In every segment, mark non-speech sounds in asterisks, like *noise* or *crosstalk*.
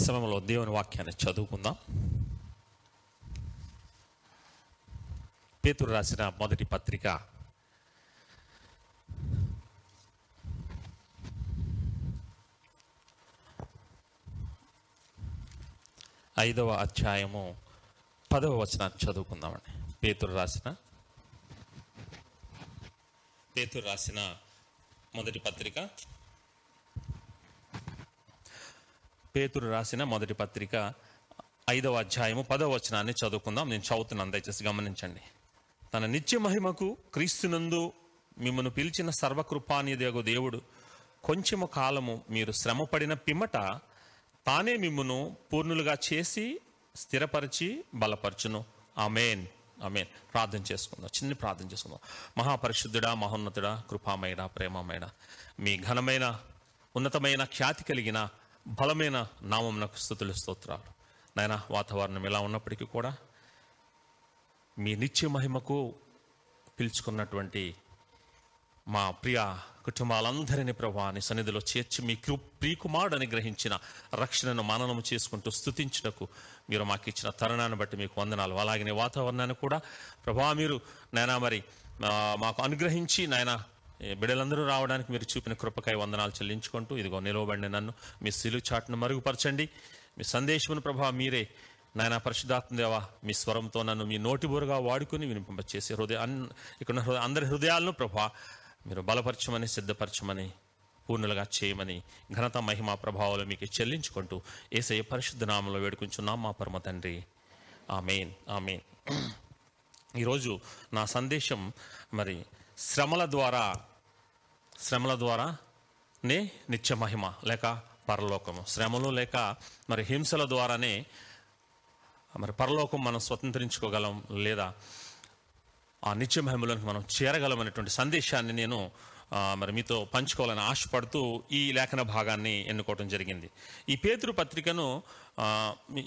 ఈ సమయంలో దేవుని వాక్యాన్ని చదువుకుందాం. పేతురు రాసిన మొదటి పత్రిక. ఐదవ అధ్యాయము పదవ వచనాన్ని చదువుకుందామండి. పేతురు రాసిన పేతురు రాసిన మొదటి పత్రిక. పేతురు రాసిన మొదటి పత్రిక ఐదవ అధ్యాయము పదవ వచనాన్ని చదువుకుందాం. నేను చదువుతున్నాను. దయచేసి గమనించండి. తన నిత్య మహిమకు క్రీస్తునందు మిమ్మను పిలిచిన సర్వకృపానిదేగో దేవుడు కొంచెము కాలము మీరు శ్రమపడిన పిమ్మట తానే మిమ్మును పూర్ణులుగా చేసి స్థిరపరిచి బలపరచును. ఆమెన్. ఆమెన్. ప్రార్థన చేసుకుందాం. చిన్న ప్రార్థన చేసుకుందాం. మహాపరిశుద్ధుడా మహోన్నతుడా కృపామయుడా ప్రేమమయుడా మీ ఘనమైన ఉన్నతమైన ఖ్యాతి కలిగిన బలమైన నామమునకు స్థుతులు స్తోత్రాలు. నాయన వాతావరణం ఎలా ఉన్నప్పటికీ కూడా మీ నిత్య మహిమకు పిలుచుకున్నటువంటి మా ప్రియ కుటుంబాలందరినీ ప్రభాని సన్నిధిలో చేర్చి మీ కృ ప్రియకుమారుడు గ్రహించిన రక్షణను మననము చేసుకుంటూ స్థుతించుటకు మీరు మాకు ఇచ్చిన తరుణాన్ని బట్టి మీకు వందనాలు. అలాగనే వాతావరణాన్ని కూడా ప్రభా మీరు నాయన మరి మాకు అనుగ్రహించి నాయన బిడ్డలందరూ రావడానికి మీరు చూపిన కృపకై వందనాలు చెల్లించుకుంటూ ఇదిగో నిలవబడిన నన్ను మీ సిలువు చాటును మరుగుపరచండి. మీ సందేశమును ప్రభా మీరే నాయన పరిశుధాత్మ మీ స్వరంతో నన్ను మీ నోటిబోరుగా వాడుకుని వినిపింపచేసి హృదయ ఇక్కడ హృదయ అందరి హృదయాలను ప్రభా మీరు బలపరచమని సిద్ధపరచమని పూర్ణులుగా చేయమని ఘనత మహిమ ప్రభావాలు మీకు చెల్లించుకుంటూ ఏసయ్య పరిశుద్ధ నామంలో వేడుకుంటున్నాం మా పరమ తండ్రి. Amen amen. *clears throat* ఈరోజు నా సందేశం మరి శ్రమల ద్వారా శ్రమల ద్వారా నే నిత్య మహిమ లేక పరలోకము. శ్రమలు లేక మరి హింసల ద్వారానే మరి పరలోకం మనం స్వతంత్రించుకోగలం లేదా ఆ నిత్య మహిమలోకి మనం చేరగలమనేటువంటి సందేశాన్ని నేను మరి మీతో పంచుకోవాలని ఆశపడుతూ ఈ లేఖన భాగాన్ని ఎన్నుకోవడం జరిగింది. ఈ పేతురు పత్రికను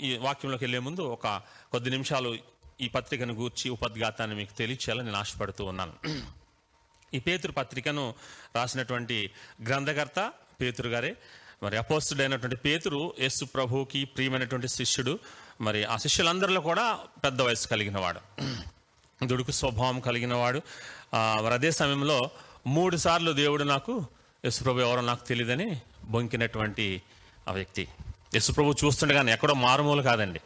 ఈ వాక్యంలోకి వెళ్ళే ముందు ఒక కొద్ది నిమిషాలు ఈ పత్రికను గూర్చి ఉపద్ఘాతాన్ని మీకు తెలియచేయాలని నేను ఆశపడుతూ ఉన్నాను. ఈ పేతురు పత్రికను రాసినటువంటి గ్రంథకర్త పేతురు గారే. మరి అపోస్తుడైనటువంటి పేతురు యేసు ప్రభువుకి ప్రియమైనటువంటి శిష్యుడు. మరి ఆ శిష్యులందరిలో కూడా పెద్ద వయసు కలిగిన వాడు దుడుకు స్వభావం కలిగిన వాడు మరి అదే సమయంలో మూడు సార్లు దేవుడు నాకు యశుప్రభు ఎవరో నాకు తెలియదని బొంకినటువంటి ఆ వ్యక్తి. యశుప్రభు చూస్తుండగానే ఎక్కడో మారుమూలు కాదండి.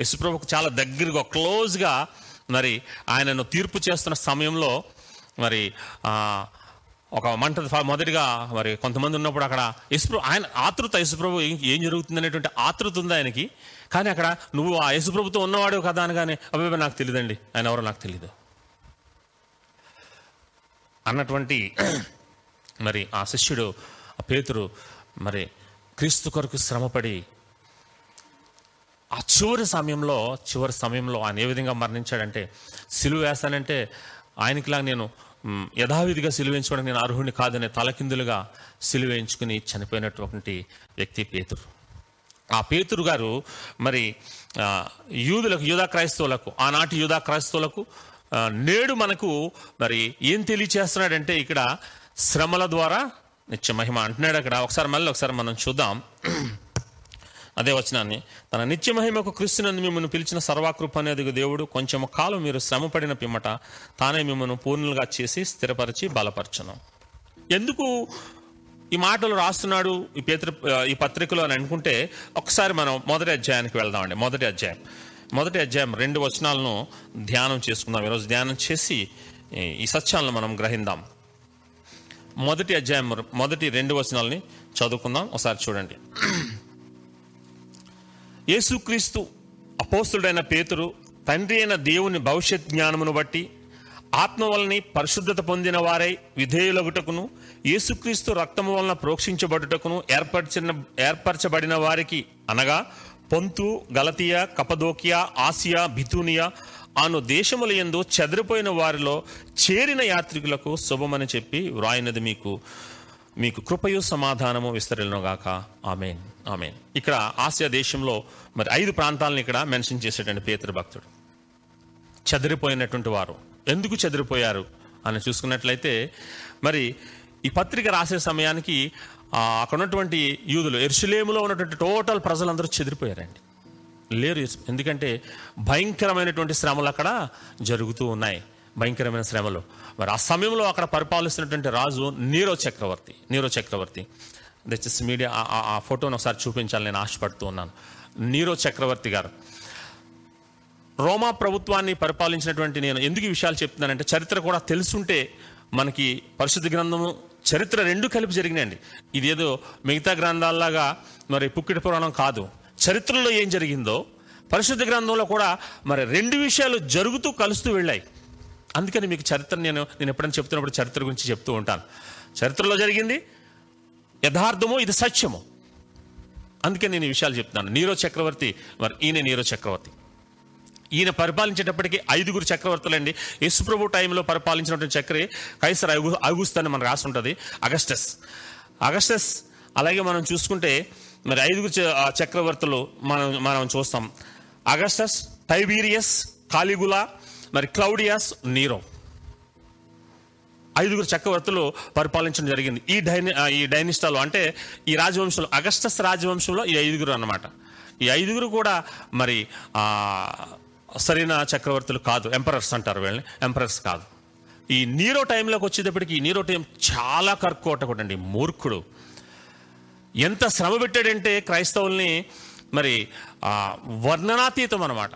యేసుప్రభుకు చాలా దగ్గరగా క్లోజ్గా మరి ఆయనను తీర్పు చేస్తున్న సమయంలో మరి ఆ, ఒక మంట మొదటిగా మరి కొంతమంది ఉన్నప్పుడు అక్కడ యశుప్రభు ఆయన ఆతృత యశుప్రభు ఏం జరుగుతుంది అనేటువంటి ఆతృత ఉంది ఆయనకి. కానీ అక్కడ నువ్వు ఆ యశుప్రభుతో ఉన్నవాడు కదా అనగానే అబ్బాయి నాకు తెలియదండి ఆయన ఎవరో నాకు తెలియదు అన్నటువంటి *clears throat* మరి ఆ శిష్యుడు ఆ పేతురు మరి క్రీస్తు కొరకు శ్రమపడి ఆ చివరి సమయంలో చివరి సమయంలో ఆయన ఏ విధంగా మరణించాడంటే సిలువ వేస్తానంటే ఆయనకిలా నేను యథావిధిగా సిలువ నేను అర్హుడిని కాదనే తలకిందులుగా సిలువేయించుకుని చనిపోయినటువంటి వ్యక్తి పేతురు. ఆ పేతురు గారు మరి యూదులకు యూదా క్రైస్తవులకు ఆనాటి యూదా క్రైస్తవులకు నేడు మనకు మరి ఏం తెలియచేస్తున్నాడంటే ఇక్కడ శ్రమల ద్వారా నిత్య మహిమ అంటున్నాడు అక్కడ. ఒకసారి మళ్ళీ ఒకసారి మనం చూద్దాం. అదే వచనాన్ని. తన నిత్య మహిమకు క్రీస్తునందు మిమ్మల్ని పిలిచిన సర్వాకృప అనేది దేవుడు కొంచెం కాలం మీరు శ్రమపడిన పిమ్మట తానే మిమ్మల్ని పూర్ణులుగా చేసి స్థిరపరిచి బలపరచను. ఎందుకు ఈ మాటలు రాస్తున్నాడు ఈ పేత్ర ఈ పత్రికలో అని అనుకుంటే ఒకసారి మనం మొదటి అధ్యాయానికి వెళ్దామండి. మొదటి అధ్యాయం. మొదటి అధ్యాయం రెండు వచనాలను ధ్యానం చేసుకుందాం. ఈరోజు ధ్యానం చేసి ఈ- ఈ సత్యాలను మనం గ్రహిందాం. మొదటి అధ్యాయం మొదటి రెండు వచనాలని చదువుకుందాం. ఒకసారి చూడండి. యేసుక్రీస్తు అపోస్తుడైన పేతురు తండ్రి అయిన దేవుని భవిష్యత్ జ్ఞానమును బట్టి ఆత్మ వలని పరిశుద్ధత పొందిన వారై విధేయులగుటకును యేసుక్రీస్తు రక్తము వలన ప్రోక్షించబడుటకును ఏర్పరిచిన ఏర్పరచబడిన వారికి అనగా పొంతు గలతీయ కపదోకియా ఆసియా బితూనియా అను దేశముల యందు చెదిరిపోయిన వారిలో చేరిన యాత్రికులకు శుభమని చెప్పి వ్రాయినది మీకు. మీకు కృపయు సమాధానము విస్తరినగాక ఆమెన్. ఆమెన్. ఇక్కడ ఆసియా దేశంలో మరి ఐదు ప్రాంతాలను ఇక్కడ మెన్షన్ చేసేటండి పేతృభక్తుడు చెదిరిపోయినటువంటి వారు. ఎందుకు చెదిరిపోయారు? అని చూసుకున్నట్లయితే మరి ఈ పత్రిక రాసే సమయానికి అక్కడ ఉన్నటువంటి యూదులు ఎర్సులేములో ఉన్నటువంటి టోటల్ ప్రజలందరూ చెదిరిపోయారండి. లేరు ఎందుకంటే భయంకరమైనటువంటి శ్రమలు అక్కడ జరుగుతూ ఉన్నాయి. భయంకరమైన శ్రమలు. మరి ఆ సమయంలో అక్కడ పరిపాలిస్తున్నటువంటి రాజు నీరో చక్రవర్తి నీరో చక్రవర్తి. దయచేసి మీడియా ఆ- ఆ- ఫోటోను ఒకసారి చూపించాలని నేను ఆశపడుతూ ఉన్నాను. నీరో చక్రవర్తి గారు. రోమా ప్రభుత్వాన్ని పరిపాలించినటువంటి నేను ఎందుకు ఈ విషయాలు చెప్తున్నానంటే చరిత్ర కూడా తెలుసుంటే మనకి పరిశుద్ధ గ్రంథము చరిత్ర రెండు కలిపి జరిగినాయండి. ఇదేదో మిగతా గ్రంథాల్లాగా మరి పుక్కిటి పురాణం కాదు. చరిత్రలో ఏం జరిగిందో పరిశుద్ధ గ్రంథంలో కూడా మరి రెండు విషయాలు జరుగుతూ కలుస్తూ వెళ్ళాయి. అందుకని మీకు చరిత్ర నేను నేను ఎప్పుడైనా చెప్తున్నప్పుడు చరిత్ర గురించి చెప్తూ ఉంటాను. చరిత్రలో జరిగింది యథార్థము ఇది సత్యము? అందుకని నేను ఈ విషయాలు చెప్తున్నాను. నీరో చక్రవర్తి మరి ఈయన నీరో చక్రవర్తి. ఈయన పరిపాలించేటప్పటికి ఐదుగురు చక్రవర్తులండి. యేసుప్రభు టైంలో పరిపాలించినటువంటి చక్రి కైసర్ అగు అగుస్త్ అని మనకు రాసి ఉంటుంది అగస్టస్. అగస్టస్ అలాగే మనం చూసుకుంటే మరి ఐదుగురు చ- చక్రవర్తులు మనం మనం చూస్తాం. అగస్టస్ టైబీరియస్ కాలిగులా మరి క్లౌడియాస్ నీరో. ఐదుగురు చక్రవర్తులు పరిపాలించడం జరిగింది. ఈ డైని ఈ డైనిస్టాలో అంటే ఈ రాజవంశంలో అగస్టస్ రాజవంశంలో ఈ ఐదుగురు అనమాట ఈ ఐదుగురు కూడా మరి సరైన చక్రవర్తులు కాదు. ఎంపరర్స్ అంటారు వీళ్ళని. ఎంపరర్స్ కాదు. ఈ నీరో టైంలోకి వచ్చేటప్పటికి ఈ నీరో టైం చాలా కర్కోటకుడు మూర్ఖుడు. ఎంత శ్రమ పెట్టాడంటే క్రైస్తవుల్ని మరి వర్ణనాతీతం అనమాట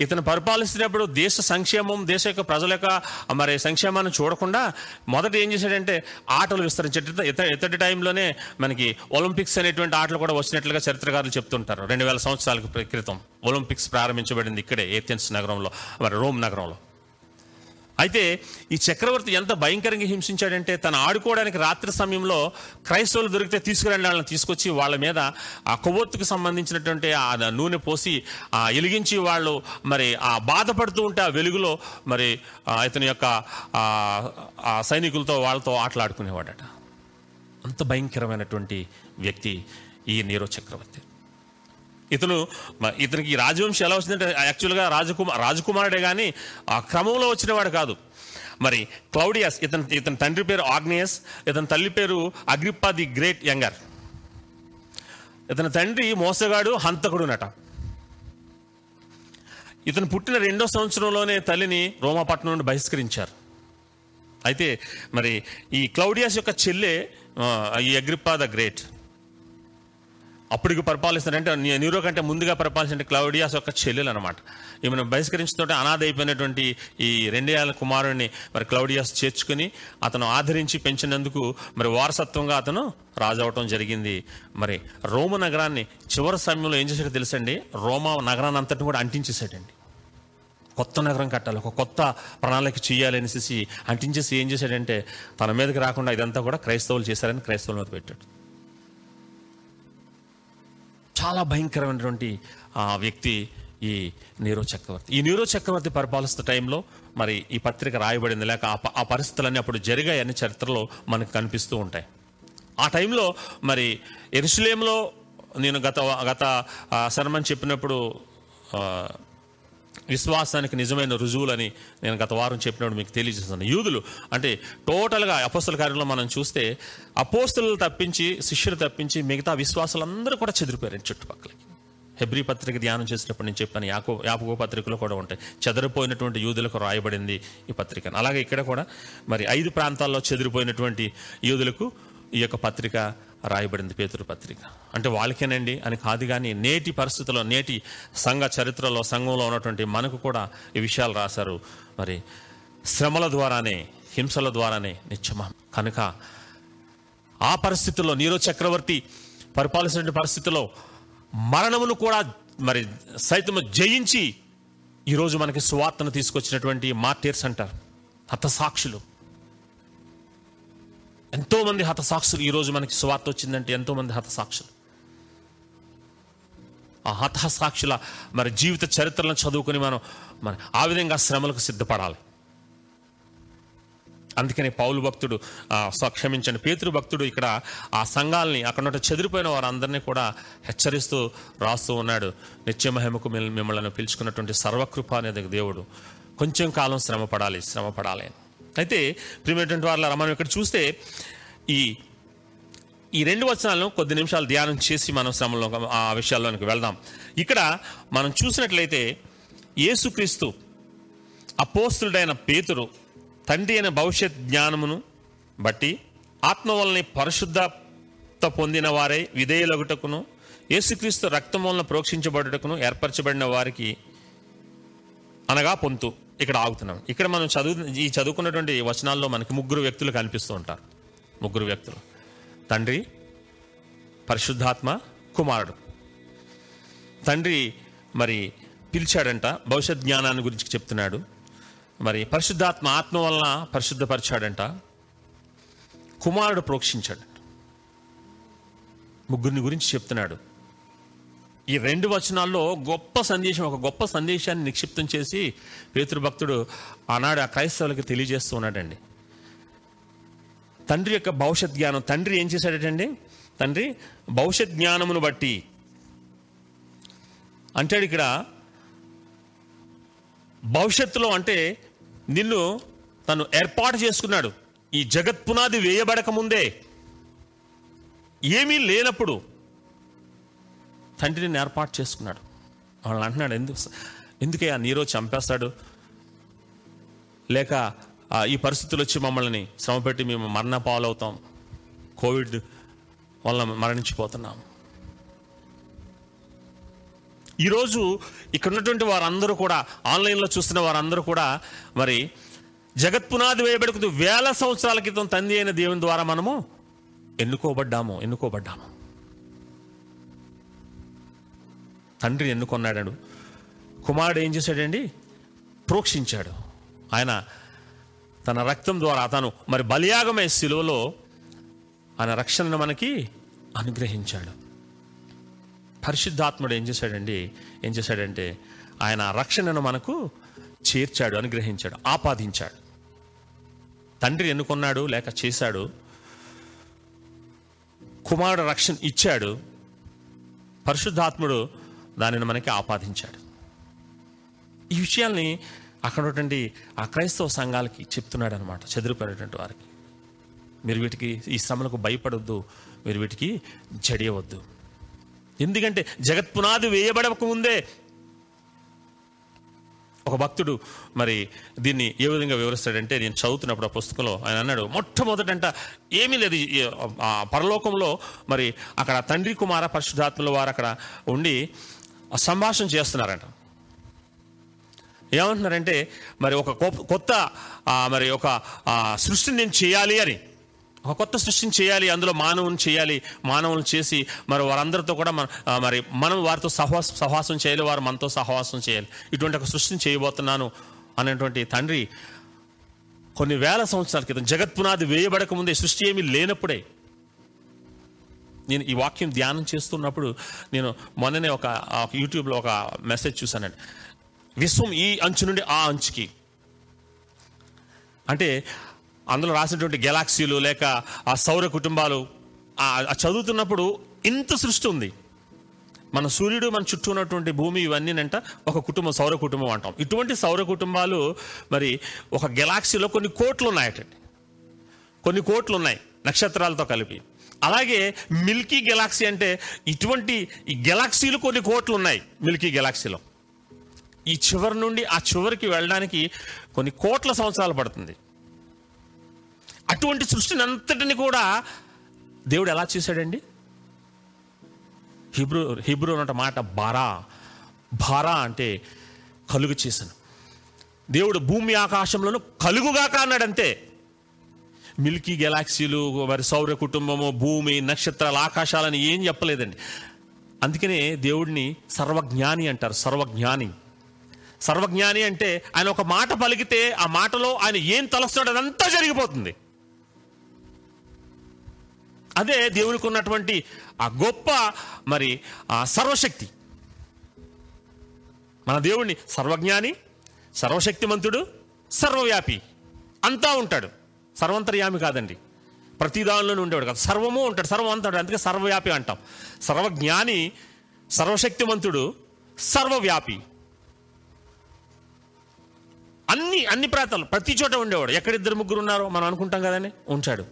ఇతను పరిపాలిస్తున్నప్పుడు దేశ సంక్షేమం దేశ యొక్క ప్రజల యొక్క మరి సంక్షేమాన్ని చూడకుండా మొదట ఏం చేశాడంటే ఆటలు విస్తరించేట ఇత ఇతడి టైంలోనే మనకి ఒలింపిక్స్ అనేటువంటి ఆటలు కూడా వచ్చినట్లుగా చరిత్రకారులు చెప్తుంటారు. రెండు వేల సంవత్సరాల క్రితం ఒలింపిక్స్ ప్రారంభించబడింది ఇక్కడే ఏథెన్స్ నగరంలో మరి రోమ్ నగరంలో. అయితే ఈ చక్రవర్తి ఎంత భయంకరంగా హింసించాడంటే తను ఆడుకోవడానికి రాత్రి సమయంలో క్రైస్తవులు దొరికితే తీసుకురండి వాళ్ళని తీసుకొచ్చి వాళ్ళ మీద ఆ కొవ్వొత్తుకు సంబంధించినటువంటి ఆ నూనె పోసి ఆ ఎలిగించి వాళ్ళు మరి ఆ బాధపడుతూ ఉంటే ఆ వెలుగులో మరి ఇతని యొక్క ఆ సైనికులతో వాళ్ళతో ఆటలాడుకునేవాడట. అంత భయంకరమైనటువంటి వ్యక్తి ఈ నీరో చక్రవర్తి. ఇతను ఇతనికి రాజవంశం ఎలా వచ్చిందంటే యాక్చువల్గా రాజకుమార్ రాజకుమారుడే కానీ ఆ క్రమంలో వచ్చినవాడు కాదు. మరి క్లౌడియస్ ఇతని ఇతని తండ్రి పేరు ఆగ్నేయస్ ఇతని తల్లి పేరు అగ్రిప్పా ది గ్రేట్ యంగర్. ఇతని తండ్రి మోసగాడు హంతకుడునట. ఇతను పుట్టిన రెండో సంవత్సరంలోనే తల్లిని రోమాపట్నం నుండి బహిష్కరించారు. అయితే మరి ఈ క్లౌడియాస్ యొక్క చెల్లె ఆ, ఈ అగ్రిప్పా ద గ్రేట్. అప్పటికి పరిపాలిస్తారంటే నీ- నీరో కంటే ముందుగా పరిపాలించిన క్లౌడియాస్ యొక్క చెల్లెలు అనమాట ఈమెను బహిష్కరించుతుంటే అనాథ అయిపోయినటువంటి ఈ రెండేళ్ళ కుమారుడిని మరి క్లౌడియాస్ చేర్చుకుని అతను ఆదరించి పెంచినందుకు మరి వారసత్వంగా అతను రాజు జరిగింది. మరి రోమ నగరాన్ని చివరి సమయంలో ఏం చేశాడో తెలుసండి? రోమా నగరాన్ని అంతటిని కూడా అంటించేశాడండి. కొత్త నగరం కట్టాలి ఒక కొత్త ప్రణాళిక చేయాలి అనేసి అంటించేసి ఏం చేశాడంటే తన మీదకి రాకుండా ఇదంతా కూడా క్రైస్తవులు చేశారని క్రైస్తవుల మీద పెట్టాడు. చాలా భయంకరమైనటువంటి ఆ, వ్యక్తి ఈ నీరో చక్రవర్తి. ఈ నీరో చక్రవర్తి పరిపాలిస్తున్న టైంలో మరి ఈ పత్రిక రాయబడింది. లేక ఆ పరిస్థితులన్నీ అప్పుడు జరిగాయని చరిత్రలో మనకు కనిపిస్తూ ఉంటాయి. ఆ టైంలో మరి ఎరుసలేంలో నేను గత గత శర్మని చెప్పినప్పుడు విశ్వాసానికి నిజమైన రుజువులని నేను గత వారం చెప్పినప్పుడు మీకు తెలియజేస్తాను. యూదులు అంటే టోటల్గా అపోస్తుల కార్యంలో మనం చూస్తే అపోస్తులు తప్పించి శిష్యులు తప్పించి మిగతా విశ్వాసాలందరూ కూడా చెదిరిపోయారు చుట్టుపక్కలకి. హెబ్రి పత్రిక ధ్యానం చేసినప్పుడు నేను చెప్పాను యాకో యాపకో పత్రికలు కూడా ఉంటాయి. చెదరిపోయినటువంటి యూదులకు రాయబడింది ఈ పత్రిక. అలాగే ఇక్కడ కూడా మరి ఐదు ప్రాంతాల్లో చెదిరిపోయినటువంటి యూదులకు ఈ యొక్క పత్రిక రాయబడింది పేతురు పత్రిక. అంటే వాళ్ళకేనండి? అని కాదు కానీ నేటి పరిస్థితుల్లో నేటి సంఘ చరిత్రలో సంఘంలో ఉన్నటువంటి మనకు కూడా ఈ విషయాలు రాశారు. మరి శ్రమల ద్వారానే హింసల ద్వారానే నిత్యమా కనుక ఆ పరిస్థితుల్లో నీరో చక్రవర్తి పరిపాలించిన పరిస్థితుల్లో మరణమును కూడా మరి సైతము జయించి ఈరోజు మనకి సువార్తను తీసుకొచ్చినటువంటి మార్టీర్స్ అంటారు హతసాక్షులు. ఎంతోమంది హతసాక్షులు ఈరోజు మనకి సువార్త వచ్చిందంటే ఎంతోమంది హతసాక్షులు. ఆ హతసాక్షుల మరి జీవిత చరిత్రలను చదువుకుని మనం మన ఆ విధంగా శ్రమలకు సిద్ధపడాలి. అందుకనే పౌలు భక్తుడు క్షమించండి పేతురు భక్తుడు ఇక్కడ ఆ సంఘాలని అక్కడ చెదిరిపోయిన వారందరినీ కూడా హెచ్చరిస్తూ రాస్తూ ఉన్నాడు. నిత్యమహిమకు మిల్- మిమ్మల్ని పిలుచుకున్నటువంటి సర్వకృప అనేది దేవుడు. కొంచెం కాలం శ్రమ పడాలి శ్రమ పడాలి అని. అయితే ప్రియమైనటువంటి వారిలో మనం ఇక్కడ చూస్తే ఈ ఈ రెండు వచనాలను కొద్ది నిమిషాలు ధ్యానం చేసి మనం శ్రమంలో ఆ విషయాల్లోనికి వెళ్దాం. ఇక్కడ మనం చూసినట్లయితే యేసుక్రీస్తు అపోస్తుడైన పేతురు తండ్రి అయిన భవిష్యత్ జ్ఞానమును బట్టి ఆత్మ వలన పరిశుద్ధత పొందిన వారై విధేయులగుటకును యేసుక్రీస్తు రక్తం వలన ప్రోక్షించబడుటకును ఏర్పరచబడిన వారికి అనగా పొంతు. ఇక్కడ ఆగుతున్నాం. ఇక్కడ మనం చదువు ఈ చదువుకున్నటువంటి వచనాల్లో మనకి ముగ్గురు వ్యక్తులు కనిపిస్తూ ఉంటారు. ముగ్గురు వ్యక్తులు. తండ్రి పరిశుద్ధాత్మ కుమారుడు. తండ్రి మరి పిలిచాడంట భవిష్యత్ జ్ఞానాన్ని గురించి చెప్తున్నాడు. మరి పరిశుద్ధాత్మ ఆత్మ వలన పరిశుద్ధపరిచాడంట. కుమారుడు ప్రోక్షించాడు. ముగ్గురిని గురించి చెప్తున్నాడు. ఈ రెండు వచనాల్లో గొప్ప సందేశం ఒక గొప్ప సందేశాన్ని నిక్షిప్తం చేసి పేతృభక్తుడు ఆనాడు ఆ క్రైస్తవులకి తెలియజేస్తూ ఉన్నాడండి. తండ్రి యొక్క భవిష్యత్ జ్ఞానం తండ్రి ఏం చేశాడటండి? తండ్రి భవిష్యత్ జ్ఞానమును బట్టి అంటాడు ఇక్కడ భవిష్యత్తులో అంటే నిన్ను తను ఏర్పాటు చేసుకున్నాడు. ఈ జగత్ పునాది వేయబడక ముందే ఏమీ లేనప్పుడు తండ్రిని ఏర్పాటు చేసుకున్నాడు. వాళ్ళని అంటున్నాడు ఎందుకు ఎందుకే ఆ నీరో చంపేస్తాడు? లేక ఈ పరిస్థితులు వచ్చి మమ్మల్ని శ్రమపెట్టి మేము మరణ పాలవుతాం కోవిడ్ వల్ల మరణించిపోతున్నాం. ఈరోజు ఇక్కడ ఉన్నటువంటి వారందరూ కూడా ఆన్లైన్లో చూస్తున్న వారందరూ కూడా మరి జగత్ పునాది వేయబడుకుతూ వేల సంవత్సరాల క్రితం తండ్రి అయిన దేవుని ద్వారా మనము ఎన్నుకోబడ్డాము ఎన్నుకోబడ్డాము. తండ్రి ఎన్నుకొన్నాడు కుమారుడు ఏం చేశాడండి? ప్రోక్షించాడు. ఆయన తన రక్తం ద్వారా తను మరి బలియాగమే శిలువలో ఆయన రక్షణను మనకి అనుగ్రహించాడు. పరిశుద్ధాత్ముడు ఏం చేశాడండి? ఏం చేశాడంటే ఆయన రక్షణను మనకు చేర్చాడు అనుగ్రహించాడు ఆపాదించాడు. తండ్రి ఎన్నుకున్నాడు లేక చేశాడు. కుమారుడు రక్షణ ఇచ్చాడు. పరిశుద్ధాత్ముడు దానిని మనకి ఆపాదించాడు. ఈ విషయాల్ని అక్కడ ఉన్నటువంటి ఆ క్రైస్తవ సంఘాలకి చెప్తున్నాడు అనమాట చెదిరిపోయినటువంటి వారికి. మీరు వీటికి ఈ శ్రమలకు భయపడొద్దు మీరు వీటికి జడియవద్దు. ఎందుకంటే జగత్ పునాది వేయబడక ముందే ఒక భక్తుడు మరి దీన్ని ఏ విధంగా వివరిస్తాడంటే నేను చదువుతున్నప్పుడు ఆ పుస్తకంలో ఆయన అన్నాడు మొట్టమొదటంట ఏమీ లేదు ఆ పరలోకంలో మరి అక్కడ తండ్రి కుమార పరిశుద్ధాత్మల వారు అక్కడ ఉండి ఆ సంభాషణ చేస్తున్నారంట. ఏమంటున్నారంటే మరి ఒక కొత్త మరి ఒక సృష్టిని నేను చేయాలి అని. ఒక కొత్త సృష్టిని చేయాలి అందులో మానవుని చేయాలి మానవుని చేసి మరి వారందరితో కూడా మన మరి మనం వారితో సహవాస సహవాసం చేయాలి వారు మనతో సహవాసం చేయాలి. ఇటువంటి ఒక సృష్టిని చేయబోతున్నాను అనేటువంటి తండ్రి కొన్ని వేల సంవత్సరాల క్రితం జగత్ పునాది వేయబడక ముందే సృష్టి ఏమీ లేనప్పుడే నేను ఈ వాక్యం ధ్యానం చేస్తున్నప్పుడు నేను మొన్ననే ఒక యూట్యూబ్లో ఒక మెసేజ్ చూశానండి. విశ్వం ఈ అంచు నుండి ఆ అంచుకి. అంటే అందులో రాసినటువంటి గెలాక్సీలు లేక ఆ సౌర కుటుంబాలు ఆ చదువుతున్నప్పుడు ఇంత సృష్టి ఉంది. మన సూర్యుడు మన చుట్టూ ఉన్నటువంటి భూమి ఇవన్నీనంట ఒక కుటుంబం సౌర కుటుంబం అంటాం. ఇటువంటి సౌర కుటుంబాలు మరి ఒక గెలాక్సీలో కొన్ని కోట్లు ఉన్నాయటండి కొన్ని కోట్లు ఉన్నాయి నక్షత్రాలతో కలిపి. అలాగే మిల్కీ గెలాక్సీ అంటే ఇటువంటి ఈ గెలాక్సీలు కొన్ని కోట్లు ఉన్నాయి మిల్కీ గెలాక్సీలో. ఈ చివరి నుండి ఆ చివరికి వెళ్ళడానికి కొన్ని కోట్ల సంవత్సరాలు పడుతుంది. అటువంటి సృష్టిని అంతటిని కూడా దేవుడు ఎలా చేశాడండి? హిబ్రూ హిబ్రూ అన్న మాట బారా బారా అంటే కలుగు చేశాను. దేవుడు భూమి ఆకాశంలోనూ కలుగుగాక అన్నాడంతే. మిల్కీ గెలాక్సీలు వారి సౌర కుటుంబము భూమి నక్షత్రాలు ఆకాశాలని ఏం చెప్పలేదండి. అందుకనే దేవుడిని సర్వజ్ఞాని అంటారు సర్వజ్ఞాని. సర్వజ్ఞాని అంటే ఆయన ఒక మాట పలికితే ఆ మాటలో ఆయన ఏం తలస్తాడో అదంతా జరిగిపోతుంది. అదే దేవునికి ఉన్నటువంటి ఆ గొప్ప మరి ఆ సర్వశక్తి. మన దేవుణ్ణి సర్వజ్ఞాని సర్వశక్తిమంతుడు సర్వవ్యాపి అంతా ఉంటాడు. సర్వంతర్యామి కాదండి. ప్రతి దానిలోనే ఉండేవాడు కాదు. సర్వము ఉంటాడు సర్వం అందుకే సర్వవ్యాపి అంటాం. సర్వజ్ఞాని సర్వశక్తిమంతుడు సర్వవ్యాపి. అన్ని అన్ని ప్రాంతాలు ప్రతి చోట ఉండేవాడు. ఎక్కడ ఇద్దరు ముగ్గురు ఉన్నారో మనం అనుకుంటాం కదండి? ఉంచాడు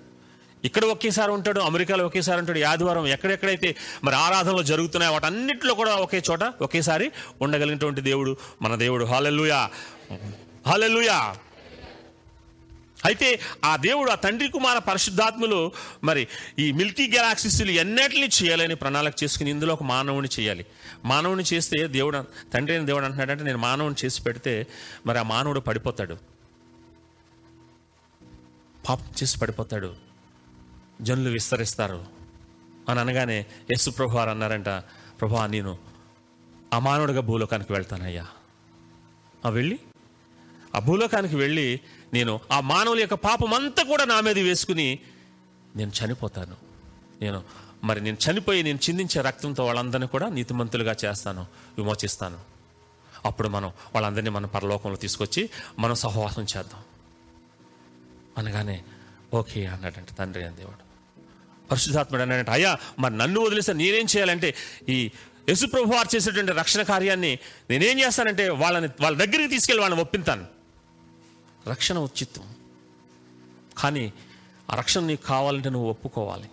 ఇక్కడ ఒకేసారి ఉంటాడు అమెరికాలో ఒకేసారి ఉంటాడు ఆదివారం ఎక్కడెక్కడైతే మరి ఆరాధనలు జరుగుతున్నాయో వాటన్నిటిలో కూడా ఒకే చోట ఒకేసారి ఉండగలిగినటువంటి దేవుడు మన దేవుడు. హాలెల్లుయా. హాలెల్లుయా. అయితే ఆ దేవుడు ఆ తండ్రి కుమార పరిశుద్ధాత్ములు మరి ఈ మిల్కీ గెలాక్సిస్లు ఎన్నటిని చేయాలని ప్రణాళిక చేసుకుని ఇందులో ఒక మానవుని చేయాలి. మానవుని చేస్తే దేవుడు తండ్రి అయిన దేవుడు అంటున్నాడంటే నేను మానవుని చేసి పెడితే మరి ఆ మానవుడు పడిపోతాడు. పాపం చేసి పడిపోతాడు. జనులు విస్తరిస్తారు. అని అనగానే యస్సు ప్రభువారు అన్నారంట ప్రభా నేను అమానుడుగా భూలోకానికి వెళ్తానయ్యా. ఆ వెళ్ళి? ఆ భూలోకానికి వెళ్ళి నేను ఆ మానవుల యొక్క పాపం అంతా కూడా నా మీద వేసుకుని నేను చనిపోతాను. నేను మరి నేను చనిపోయి నేను చిందించే రక్తంతో వాళ్ళందరినీ కూడా నీతిమంతులుగా చేస్తాను విమోచిస్తాను. అప్పుడు మనం వాళ్ళందరినీ మన పరలోకంలో తీసుకొచ్చి మనం సహవాసం చేద్దాం. అనగానే ఓకే అన్నాడంట తండ్రి అని దేవుడు. పరిశుద్ధాత్ముడు అన్నాడంటే అయ్యా మరి నన్ను వదిలేస్తే నేనేం చేయాలంటే ఈ యశుప్రభు వారు చేసేటువంటి రక్షణ కార్యాన్ని నేనేం చేస్తానంటే వాళ్ళని వాళ్ళ దగ్గరికి తీసుకెళ్ళి వాళ్ళని ఒప్పింతాను. రక్షణ ఉచితం. కానీ ఆ రక్షణ నీకు కావాలంటే నువ్వు ఒప్పుకోవాలి.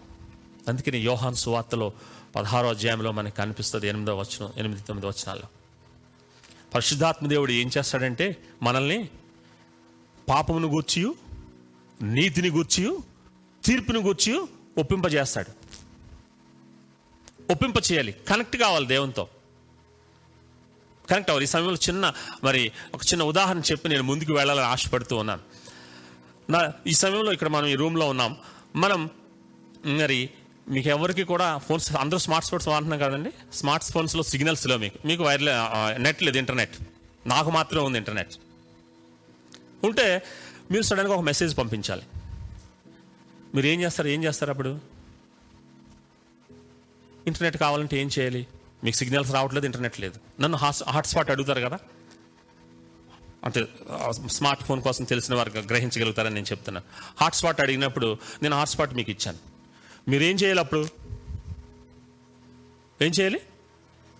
అందుకని యోహాన్ సువార్తలో పదహారో అధ్యాయంలో మనకి కనిపిస్తుంది ఎనిమిదో వచనం ఎనిమిది తొమ్మిది వచనాల్లో. పరిశుద్ధాత్మ దేవుడు ఏం చేస్తాడంటే మనల్ని పాపమును గూర్చియు నీతిని గూర్చియు తీర్పును గూర్చియు ఒప్పింపజేస్తాడు. ఒప్పింప చేయాలి కనెక్ట్ కావాలి దేవునితో. కనెక్ట్ అవ్వాలి ఈ సమయంలో చిన్న మరి ఒక చిన్న ఉదాహరణ చెప్పి నేను ముందుకు వెళ్ళాలని ఆశపడుతూ ఉన్నాను. నా ఈ సమయంలో ఇక్కడ మనం ఈ రూమ్లో ఉన్నాం. మనం మరి మీకు ఎవరికి కూడా ఫోన్స్ అందరూ స్మార్ట్ ఫోన్స్ వాడుతున్నాం కదండి. స్మార్ట్ ఫోన్స్లో సిగ్నల్స్లో మీకు. మీకు వైర్లే నెట్ లేదు ఇంటర్నెట్. నాకు మాత్రమే ఉంది ఇంటర్నెట్. ఉంటే మీరు సడన్గా ఒక మెసేజ్ పంపించాలి. మీరు ఏం చేస్తారు? ఏం చేస్తారు అప్పుడు? ఇంటర్నెట్ కావాలంటే ఏం చేయాలి? మీకు సిగ్నల్స్ రావట్లేదు ఇంటర్నెట్ లేదు. నన్ను హాట్ హాట్స్పాట్ అడుగుతారు కదా? అంటే స్మార్ట్ ఫోన్ కోసం తెలిసిన వారు గ్రహించగలుగుతారని నేను చెప్తున్నా. హాట్స్పాట్ అడిగినప్పుడు నేను హాట్స్పాట్ మీకు ఇచ్చాను. మీరు ఏం చేయాలి అప్పుడు? ఏం చేయాలి?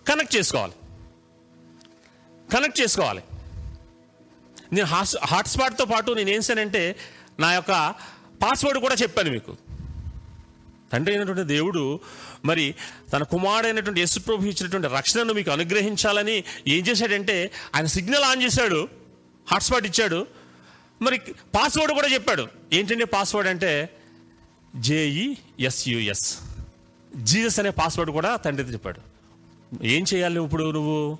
కనెక్ట్ చేసుకోవాలి. కనెక్ట్ చేసుకోవాలి. నేను హాట్స్పాట్తో పాటు నేను ఏం చేశానంటే నా యొక్క పాస్వర్డ్ కూడా చెప్పాను మీకు. తండ్రి అయినటువంటి దేవుడు మరి తన కుమారుడైనటువంటి యేసుప్రభు ఇచ్చినటువంటి రక్షణను మీకు అనుగ్రహించాలని ఏం చేశాడంటే ఆయన సిగ్నల్ ఆన్ చేశాడు హాట్స్పాట్ ఇచ్చాడు మరి పాస్వర్డ్ కూడా చెప్పాడు. ఏంటంటే పాస్వర్డ్ అంటే? జేఈఎస్యుఎస్ జీసస్ అనే పాస్వర్డ్ కూడా తండ్రి చెప్పాడు. ఏం చేయాలి ఇప్పుడు నువ్వు?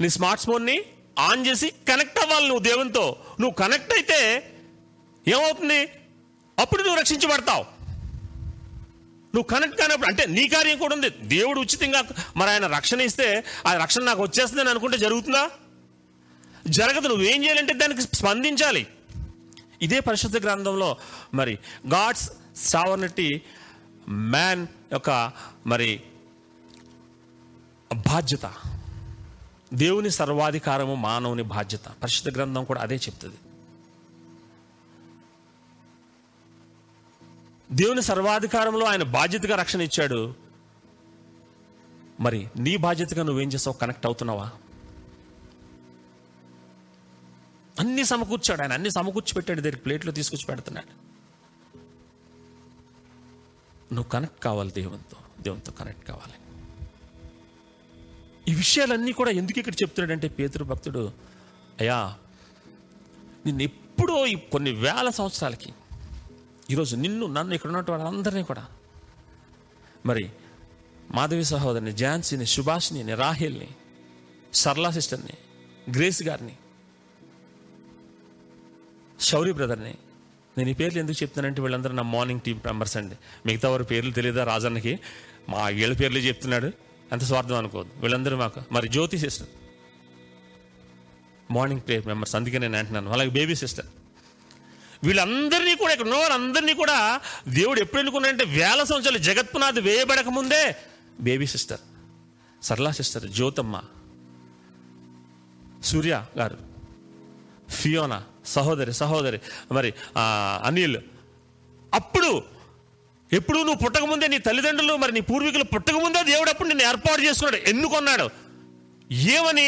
నీ స్మార్ట్ ఫోన్ని ఆన్ చేసి కనెక్ట్ అవ్వాలి నువ్వు దేవునితో. నువ్వు కనెక్ట్ అయితే ఏమవుతుంది? అప్పుడు నువ్వు రక్షించబడతావు. నువ్వు కనెక్ట్ కానప్పుడు అంటే నీ కార్యం కూడా ఉంది. దేవుడు ఉచితంగా మరి ఆయన రక్షణ ఇస్తే ఆ రక్షణ నాకు వచ్చేస్తుందని అనుకుంటే జరుగుతుందా? జరగదు. నువ్వేం చేయాలంటే దానికి స్పందించాలి. ఇదే పరిశుద్ధ గ్రంథంలో మరి గాడ్స్ సావర్నిటీ మ్యాన్ యొక్క మరి బాధ్యత. దేవుని సర్వాధికారము మానవుని బాధ్యత. పరిశుద్ధ గ్రంథం కూడా అదే చెప్తుంది. దేవుని సర్వాధికారంలో ఆయన బాధ్యతగా రక్షణ ఇచ్చాడు. మరి నీ బాధ్యతగా నువ్వేం చేస్తావు కనెక్ట్ అవుతున్నావా? అన్ని సమకూర్చాడు ఆయన. అన్ని సమకూర్చి పెట్టాడు. దగ్గర ప్లేట్లో తీసుకొచ్చి పెడుతున్నాడు. నువ్వు కనెక్ట్ కావాలి దేవునితో. దేవునితో కనెక్ట్ కావాలి. ఈ విషయాలన్నీ కూడా ఎందుకు ఇక్కడ చెప్తున్నాడంటే పేతురు భక్తుడు అయ్యా నిన్ను ఎప్పుడో ఈ కొన్ని వేల సంవత్సరాలకి ఈరోజు నిన్ను నన్ను ఇక్కడ ఉన్నటువంటి వాళ్ళందరినీ కూడా. మరి మాధవి సహోదరిని ఝాన్సీని సుభాష్ని రాహిల్ని సర్లా సిస్టర్ని గ్రేస్ గారిని శౌరి బ్రదర్ని నేను ఈ పేర్లు ఎందుకు చెప్తున్నానంటే వీళ్ళందరూ నా మార్నింగ్ టీం మెంబర్స్ అండి. మిగతా వారి పేర్లు తెలియదా రాజన్నకి? మా ఏళ్ళ పేర్లు చెప్తున్నాడు. అంత స్వార్థం అనుకోదు వీళ్ళందరూ మాకు మరి Jyothi sister morning prayer members. అందుకే నేను అంటున్నాను. అలాగే బేబీ సిస్టర్. వీళ్ళందరినీ కూడా ఇక్కడ ఉన్నవారందరినీ కూడా దేవుడు ఎప్పుడు ఎన్నుకున్నాడంటే వేల సంవత్సరాలు జగత్పునాథి వేయబడక ముందే Baby sister Sarala sister Jyothamma Surya garu Fiona సహోదరి సహోదరి మరి ఆ, అనిల్. అప్పుడు ఎప్పుడు నువ్వు పుట్టకముందే నీ తల్లిదండ్రులు మరి నీ పూర్వీకులు పుట్టకముందే దేవుడు అప్పుడు నిన్ను ఏర్పాటు చేసుకున్నాడు ఎన్నుకున్నాడు? ఏమని?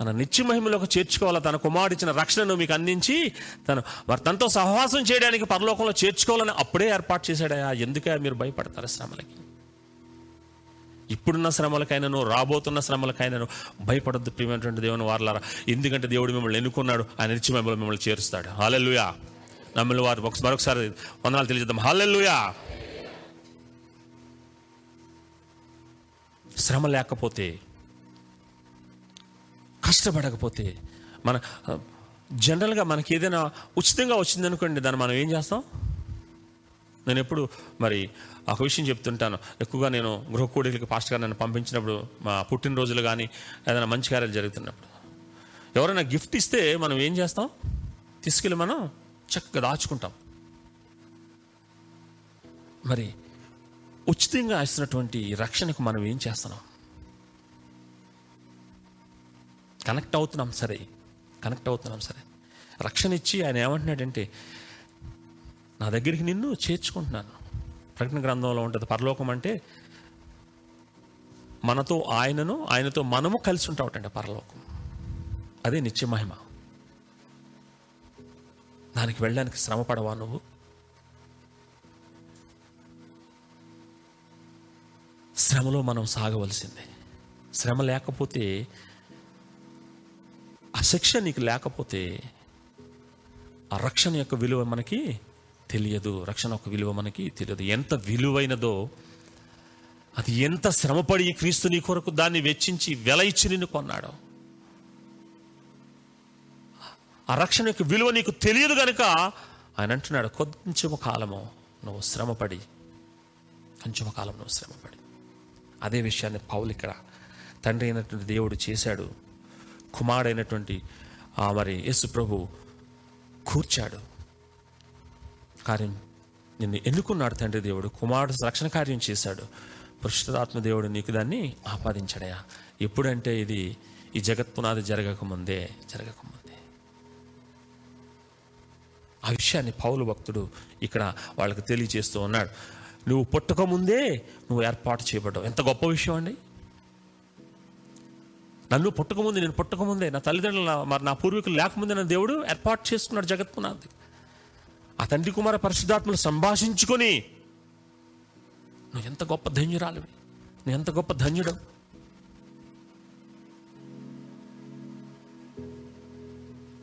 మన నిత్య మహిమలోకి చేర్చుకోవాలా? తన కుమారుడిచ్చిన రక్షణను మీకు అందించి తను వారు తనతో సహవాసం చేయడానికి పరలోకంలో చేర్చుకోవాలని అప్పుడే ఏర్పాటు చేశాడయా ఎందుకే మీరు భయపడతారు శ్రమలకి? ఇప్పుడున్న శ్రమలకైనాను రాబోతున్న శ్రమలకైనాను భయపడద్దు ప్రియమైనటువంటి దేవుని వారలారా. ఎందుకంటే దేవుడు మిమ్మల్ని ఎన్నుకున్నాడు ఆయన నిత్య మహిమలో మిమ్మల్ని చేరుస్తాడు. హాలెల్లుయా. నమ్మల్ని వారు ఒక మరొకసారి వందనాలు తెలియజేద్దాం. హాలెల్లుయా. శ్రమ లేకపోతే కష్టపడకపోతే మన జనరల్గా మనకి ఏదైనా ఉచితంగా వచ్చిందనుకోండి దాన్ని మనం ఏం చేస్తాం? నేను ఎప్పుడు మరి ఒక విషయం చెప్తుంటాను. ఎక్కువగా నేను గృహకూడికి పాస్టర్ నన్ను పంపించినప్పుడు మా పుట్టినరోజులు కానీ ఏదైనా మంచి కార్యాలు జరుగుతున్నప్పుడు. ఎవరైనా గిఫ్ట్ ఇస్తే మనం ఏం చేస్తాం? తీసుకెళ్ళి మనం చక్కగా దాచుకుంటాం. మరి ఉచితంగా ఇస్తున్నటువంటి రక్షణకు మనం ఏం చేస్తున్నాం? కనెక్ట్ అవుతున్నాం సరే. కనెక్ట్ అవుతున్నాం సరే. రక్షణ ఇచ్చి ఆయన ఏమంటున్నాడంటే నా దగ్గరికి నిన్ను చేర్చుకుంటున్నాను. ప్రకటన గ్రంథంలో ఉంటుంది పరలోకం అంటే మనతో ఆయనను ఆయనతో మనము కలిసి ఉంటామటండి పరలోకం. అదే నిత్య మహిమ. దానికి వెళ్ళడానికి శ్రమ పడవా నువ్వు? శ్రమలో మనం సాగవలసిందే. శ్రమ లేకపోతే ఆ శిక్ష నీకు లేకపోతే ఆ రక్షణ యొక్క విలువ మనకి తెలియదు. రక్షణ యొక్క విలువ మనకి తెలియదు. ఎంత విలువైనదో అది ఎంత శ్రమపడి క్రీస్తు నీ కొరకు దాన్ని వెచ్చించి వెల ఇచ్చి నిన్ను కొన్నాడు. ఆ రక్షణ యొక్క విలువ నీకు తెలియదు కనుక ఆయన అంటున్నాడు కొంచెం కాలము నువ్వు శ్రమపడి కొంచెం కాలం నువ్వు శ్రమపడి. అదే విషయాన్ని పౌలు ఇక్కడ తండ్రి అయినటువంటి దేవుడు చేశాడు. కుమారుడైనటువంటి ఆ మరి యేసు ప్రభు కూర్చాడు. కార్యం నిన్ను ఎన్నుకున్నాడు తండ్రి దేవుడు కుమారుడు రక్షణ కార్యం చేశాడు. పురుషుతాత్మ దేవుడు నీకు దాన్ని ఆపాదించాడయా ఎప్పుడంటే ఇది ఈ జగత్ పునాది జరగకముందే జరగకముందే ఆ విషయాన్ని పౌలు భక్తుడు ఇక్కడ వాళ్ళకి తెలియజేస్తూ ఉన్నాడు. నువ్వు పుట్టకముందే నువ్వు ఏర్పాటు చేయబడ్డావు. ఎంత గొప్ప విషయం అండి. నన్ను పుట్టకముందు నేను పుట్టకముందే నా తల్లిదండ్రులు మరి నా పూర్వీకులు లేకముందే నా దేవుడు ఏర్పాటు చేసుకున్నాడు జగత్ ఆ తండ్రి కుమార పరిశుద్ధాత్మలు సంభాషించుకొని నువ్వు ఎంత గొప్ప ధన్యురాలివి నువ్వు ఎంత గొప్ప ధన్యుడు.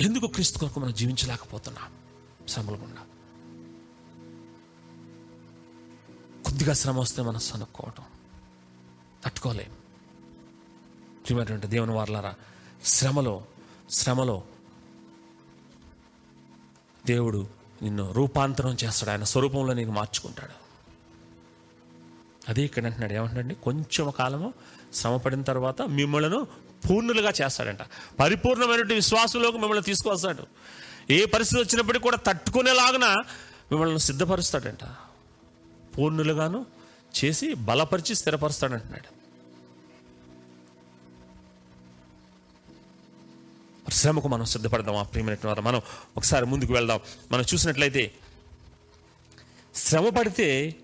ఎందుకు క్రీస్తు కొరకు మనం జీవించలేకపోతున్నాం? శ్రమలు గుండా. కొద్దిగా శ్రమ వస్తే మనం సనుక్కోవటం. తట్టుకోలేము ప్రియమైనటువంటి దేవుని వార్లారా శ్రమలో శ్రమలో దేవుడు నిన్ను రూపాంతరం చేస్తాడు. ఆయన స్వరూపంలో నేను మార్చుకుంటాడు. అదే ఇక్కడ అంటున్నాడు. ఏమంటున్నాడు కొంచెం కాలము శ్రమ పడిన తర్వాత మిమ్మల్ని పూర్ణులుగా చేస్తాడంట. పరిపూర్ణమైనటువంటి విశ్వాసంలోకి మిమ్మల్ని తీసుకొస్తాడు ఏ పరిస్థితి వచ్చినప్పటికీ కూడా తట్టుకునేలాగున మిమ్మల్ని సిద్ధపరుస్తాడంట. పూర్ణులుగాను చేసి బలపరిచి స్థిరపరుస్తాడంటున్నాడు. శ్రమకు మనం సిద్ధపడదాం. ఆ ప్రియమైనటువంటి వారు మనం ఒకసారి ముందుకు వెళ్దాం. మనం చూసినట్లయితే శ్రమ పడితే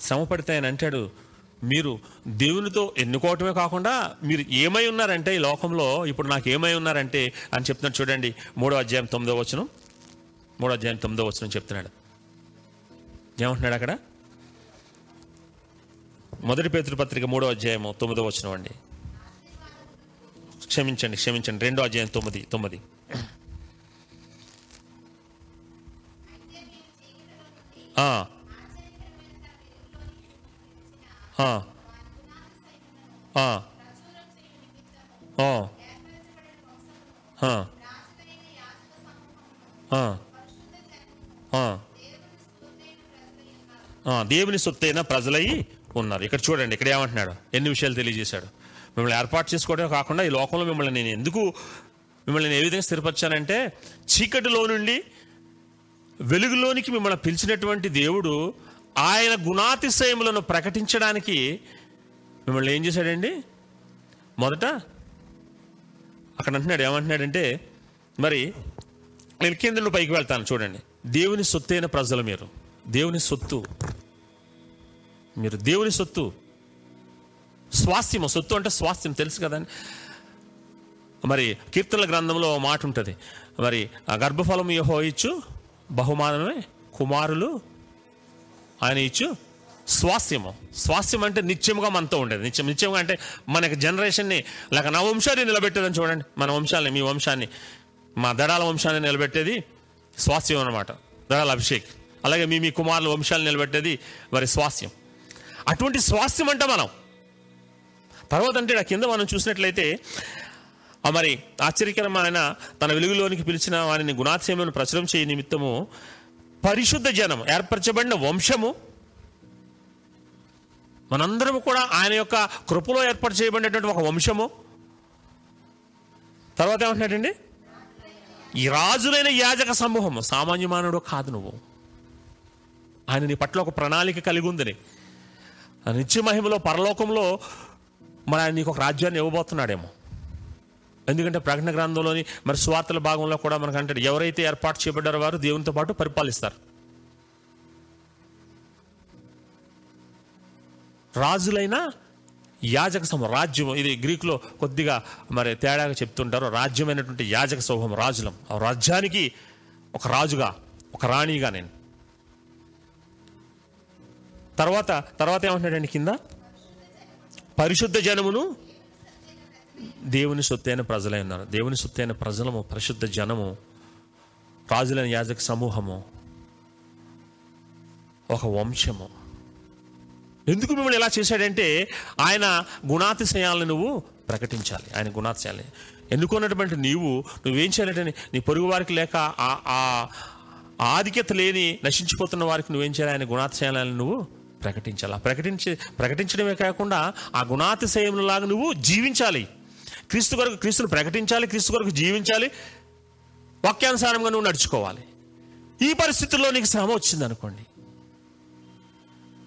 శ్రమ పడితే ఆయన అంటాడు మీరు దేవునితో ఎన్నుకోవటమే కాకుండా మీరు ఏమై ఉన్నారంటే ఈ లోకంలో ఇప్పుడు నాకు ఏమై ఉన్నారంటే అని చెప్తున్నాడు చూడండి. మూడో అధ్యాయం తొమ్మిదో వచనం. మూడో అధ్యాయం తొమ్మిదో వచనం చెప్తున్నాడు. ఏమంటున్నాడు అక్కడ? మొదటి పేతురు పత్రిక మూడో అధ్యాయము తొమ్మిదో వచనం అండి. క్షమించండి క్షమించండి. రెండో అధ్యాయం తొమ్మిది తొమ్మిది. దేవుని సొత్తైన ప్రజలై ఉన్నారు. ఇక్కడ చూడండి ఇక్కడ ఏమంటున్నాడు? ఎన్ని విషయాలు తెలియజేశాడు? మిమ్మల్ని ఏర్పాటు చేసుకోవడమే కాకుండా ఈ లోకంలో మిమ్మల్ని నేను ఎందుకు మిమ్మల్ని నేను ఏ విధంగా స్థిరపరిచానంటే చీకటిలో నుండి వెలుగులోనికి మిమ్మల్ని పిలిచినటువంటి దేవుడు ఆయన గుణాతిశయములను ప్రకటించడానికి మిమ్మల్ని ఏం చేశాడండి? మొదట అక్కడ అంటున్నాడు ఏమంటున్నాడంటే మరి నేను కింద నుండి పైకి వెళ్తాను చూడండి. దేవుని సొత్తైన ప్రజలు మీరు. దేవుని సొత్తు. మీరు దేవుని సొత్తు. స్వాస్థ్యము సొత్తు అంటే స్వాస్థ్యం తెలుసు కదండి. మరి కీర్తనల గ్రంథంలో ఓ మాట ఉంటుంది. మరి ఆ గర్భఫలం యహో ఇచ్చు బహుమానమే కుమారులు ఆయన ఇచ్చు స్వాస్థ్యము. స్వాస్థ్యం అంటే నిత్యముగా మనతో ఉండేది. నిత్యం నిత్యంగా అంటే మనకి జనరేషన్ని లేక నా వంశాన్ని నిలబెట్టేదని చూడండి. మన వంశాన్ని మీ వంశాన్ని మా దడాల వంశాన్ని నిలబెట్టేది స్వాస్థ్యం అనమాట దడాల అభిషేక్. అలాగే మీ మీ కుమారుల వంశాలను నిలబెట్టేది మరి స్వాస్థ్యం. అటువంటి స్వాస్థ్యం అంటే మనం. తర్వాత అంటే ఆ కింద మనం చూసినట్లయితే మరి ఆశ్చర్యకరమైన తన వెలుగులోనికి పిలిచిన వారిని గుణాత్యములను ప్రచురం చేయ నిమిత్తము పరిశుద్ధ జనం ఏర్పరచబడిన వంశము మనందరం కూడా ఆయన యొక్క కృపలో ఏర్పాటు చేయబడినటువంటి ఒక వంశము. తర్వాత ఏమంటున్నాడండి? ఈ రాజులైన యాజక సమూహము సామాన్య మానవుడు కాదు నువ్వు. ఆయన నీ పట్ల ఒక ప్రణాళిక కలిగి ఉందని నిత్య మహిమలో పరలోకంలో మరి ఆయన నీకు ఒక రాజ్యాన్ని ఇవ్వబోతున్నాడేమో. ఎందుకంటే ప్రకటన గ్రంథంలోని మరి స్వార్థల భాగంలో కూడా మనకు అంటాడు ఎవరైతే ఏర్పాటు చేయబడ్డారో వారు దేవునితో పాటు పరిపాలిస్తారు. రాజులైన యాజక సమూహం రాజ్యం ఇది గ్రీకులో కొద్దిగా మరి తేడాగా చెప్తుంటారు రాజ్యమైనటువంటి యాజక సమూహం రాజులం. ఆ రాజ్యానికి ఒక రాజుగా ఒక రాణిగా నేను. తర్వాత తర్వాత ఏమంటున్నాడండి కింద? పరిశుద్ధ జనమును దేవుని సొత్తైన ప్రజలై ఉన్నారు. దేవుని సొత్తైన ప్రజలము పరిశుద్ధ జనము రాజులైన యాజక సమూహము ఒక వంశము. ఎందుకు మిమ్మల్ని ఎలా చేశాడంటే ఆయన గుణాతిశయాలను నువ్వు ప్రకటించాలి. ఆయన గుణాతిశయాలని. ఎన్నుకున్నటువంటి నీవు నువ్వేం చేయాలంటే నీ పొరుగు వారికి లేక ఆ ఆ ఆధిక్యత లేని నశించిపోతున్న వారికి నువ్వేం చేయాలి? ఆయన గుణాతిశయాలను నువ్వు ప్రకటించాలి? ఆ ప్రకటించి ప్రకటించడమే కాకుండా ఆ గుణాతిశయములాగా నువ్వు జీవించాలి. క్రీస్తు కొరకు క్రీస్తును ప్రకటించాలి క్రీస్తు కొరకు జీవించాలి. వాక్యానుసారంగా నువ్వు నడుచుకోవాలి. ఈ పరిస్థితుల్లో నీకు శ్రమ వచ్చింది అనుకోండి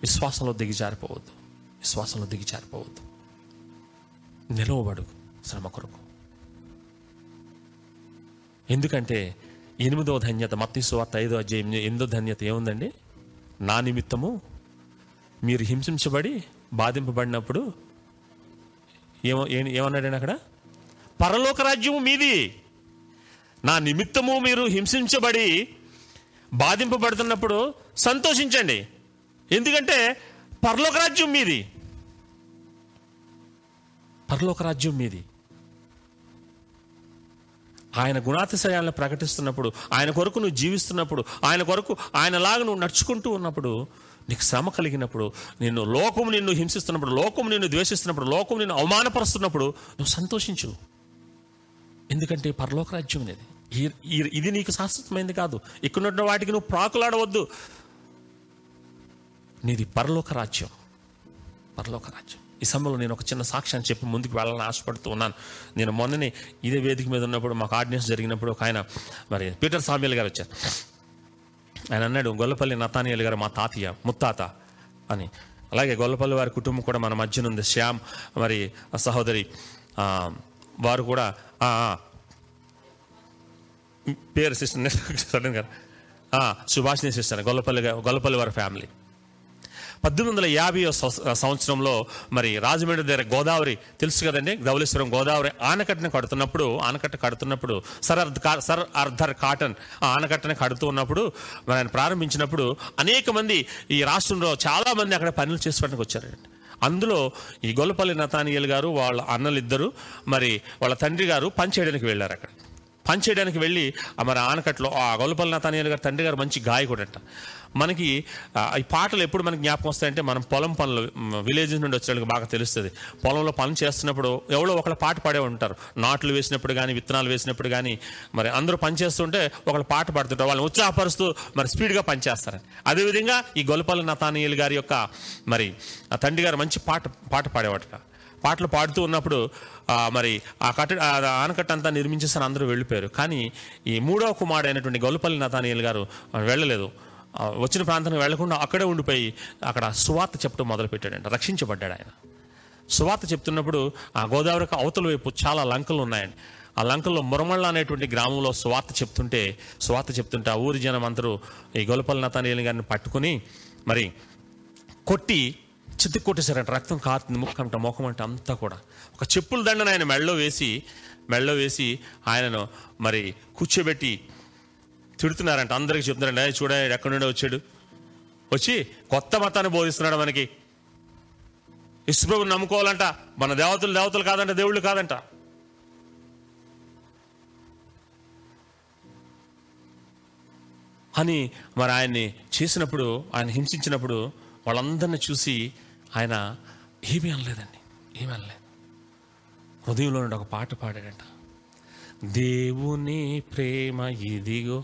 విశ్వాసంలో దిగిజారిపోవద్దు. విశ్వాసంలో దిగిజారిపోవద్దు. నిలవబడు శ్రమ కొరకు. ఎందుకంటే ఎనిమిదో ధన్యత మత్తి సువార్త ఐదో అధ్యాయం ఎనిమిదో ధన్యత ఏముందండి? నా నిమిత్తము మీరు హింసించబడి బాధింపబడినప్పుడు ఏమో ఏ- ఏమన్నాడండి అక్కడ? పరలోక రాజ్యము మీది. నా నిమిత్తము మీరు హింసించబడి బాధింపబడుతున్నప్పుడు సంతోషించండి. ఎందుకంటే పరలోక రాజ్యం మీది. పరలోక రాజ్యం మీది. ఆయన గుణాతిశయాలను ప్రకటిస్తున్నప్పుడు ఆయన కొరకు నువ్వు జీవిస్తున్నప్పుడు ఆయన కొరకు ఆయనలాగా నువ్వు నడుచుకుంటూ ఉన్నప్పుడు నీకు శ్రమ కలిగినప్పుడు నిన్ను లోకము నిన్ను హింసిస్తున్నప్పుడు లోకము నిన్ను ద్వేషిస్తున్నప్పుడు లోకం నిన్ను అవమానపరుస్తున్నప్పుడు నువ్వు సంతోషించు. ఎందుకంటే పరలోక రాజ్యం అనేది ఇది నీకు శాశ్వతమైంది కాదు. ఇక్కడ వాటికి నువ్వు ప్రాకులాడవద్దు. నీది పరలోక రాజ్యం. పరలోక రాజ్యం. ఈ సమయంలో నేను ఒక చిన్న సాక్ష్యాన్ని చెప్పి ముందుకు వెళ్ళాలని ఆశపడుతూ ఉన్నాను. నేను మొన్ననే ఇదే వేదిక మీద ఉన్నప్పుడు మాకు ఆర్డినెన్స్ జరిగినప్పుడు ఒక ఆయన మరి పీటర్ సామ్యుల్ గారు వచ్చారు. ఆయన అన్నాడు గొల్లపల్లి నతానియల్ గారు మా తాతయ్య ముత్తాత అని. అలాగే గొల్లపల్లి వారి కుటుంబం కూడా మన మధ్యన ఉంది. శ్యామ్ మరి సహోదరి వారు కూడా పేరు సిస్టర్ గారు? ఆ, సుభాషిణి సిస్టర్ గొల్లపల్లి గొల్లపల్లి వారి ఫ్యామిలీ. పద్దెనిమిది వందల యాభై సంవత్సరంలో మరి రాజమండ్రి దగ్గర గోదావరి తెలుసు కదండి? ధవలేశ్వరం గోదావరి ఆనకట్టను కడుతున్నప్పుడు ఆనకట్ట కడుతున్నప్పుడు సర్ సర్ అర్ధర్ కాటన్ ఆ ఆనకట్టను కడుతూ ఉన్నప్పుడు మరి ఆయన ప్రారంభించినప్పుడు అనేక మంది ఈ రాష్ట్రంలో చాలామంది అక్కడ పనులు చేసుకోవడానికి వచ్చారండి. అందులో ఈ గొల్లపల్లి నతానియల్ గారు వాళ్ళ అన్నలు ఇద్దరు మరి వాళ్ళ తండ్రి గారు పనిచేయడానికి వెళ్ళారు అక్కడ. పనిచేయడానికి వెళ్ళి మరి ఆనకట్లో ఆ గొల్లపల్లి నతానియల్ గారు తండ్రి గారు మంచి గాయకుడంట. మనకి ఈ పాటలు ఎప్పుడు మనకి జ్ఞాపకం వస్తాయంటే మనం పొలం పనులు విలేజెస్ నుండి వచ్చే వాళ్ళకి బాగా తెలుస్తుంది. పొలంలో పని చేస్తున్నప్పుడు ఎవరో ఒకళ్ళ పాట పాడే ఉంటారు. నాట్లు వేసినప్పుడు కానీ విత్తనాలు వేసినప్పుడు కానీ మరి అందరూ పని చేస్తుంటే ఒకళ్ళు పాట పాడుతుంటారు. వాళ్ళని ఉత్సాహపరుస్తూ మరి స్పీడ్గా పనిచేస్తారని అదేవిధంగా ఈ గొల్లపల్లి నతానీయులు గారి యొక్క మరి ఆ తండ్రి గారు మంచి పాట పాట పాడేవాట పాటలు పాడుతూ ఉన్నప్పుడు మరి ఆ కట్ట ఆ ఆనకట్ట అంతా నిర్మించేసారి అందరూ వెళ్ళిపోయారు. కానీ ఈ మూడవ కుమారుడు అయినటువంటి గొల్లపల్లి నతానియల్ గారు వెళ్ళలేదు. వచ్చిన ప్రాంతానికి వెళ్ళకుండా అక్కడే ఉండిపోయి అక్కడ సువార్త చెప్పడం మొదలుపెట్టాడంట. రక్షించబడ్డాడు ఆయన. సువార్త చెప్తున్నప్పుడు ఆ గోదావరికి అవతల వైపు చాలా లంకలు ఉన్నాయండి. ఆ లంకల్లో మురమళ్ళ అనేటువంటి గ్రామంలో సువార్త చెప్తుంటే సువార్త చెప్తుంటే ఆ ఊరి జనం అందరూ ఈ గొలపల్లి నతానీయులు గారిని పట్టుకుని మరి కొట్టి చిత్తు కొట్టేశారంట. రక్తం కారుతుంది ముఖం అంట ముఖం అంటే అంతా కూడా. ఒక చెప్పుల దండను ఆయన మెళ్ళలో వేసి మెళ్ళలో వేసి ఆయనను మరి కూర్చోబెట్టి తిడుతున్నారంట. అందరికీ చెప్తున్నారంట ఆయన చూడండి ఎక్కడి నుండి వచ్చాడు. వచ్చి కొత్త మతాన్ని బోధిస్తున్నాడు మనకి. ఇసుప్రభుని నమ్ముకోవాలంట. మన దేవతలు దేవతలు కాదంట దేవుళ్ళు కాదంట. అని మరి ఆయన్ని చేసినప్పుడు ఆయన హింసించినప్పుడు వాళ్ళందరిని చూసి ఆయన ఏమీ అనలేదండి ఏమీ అనలేదు. హృదయంలో నుండి ఒక పాట పాడాడంట. దేవుని ప్రేమ ఇదిగో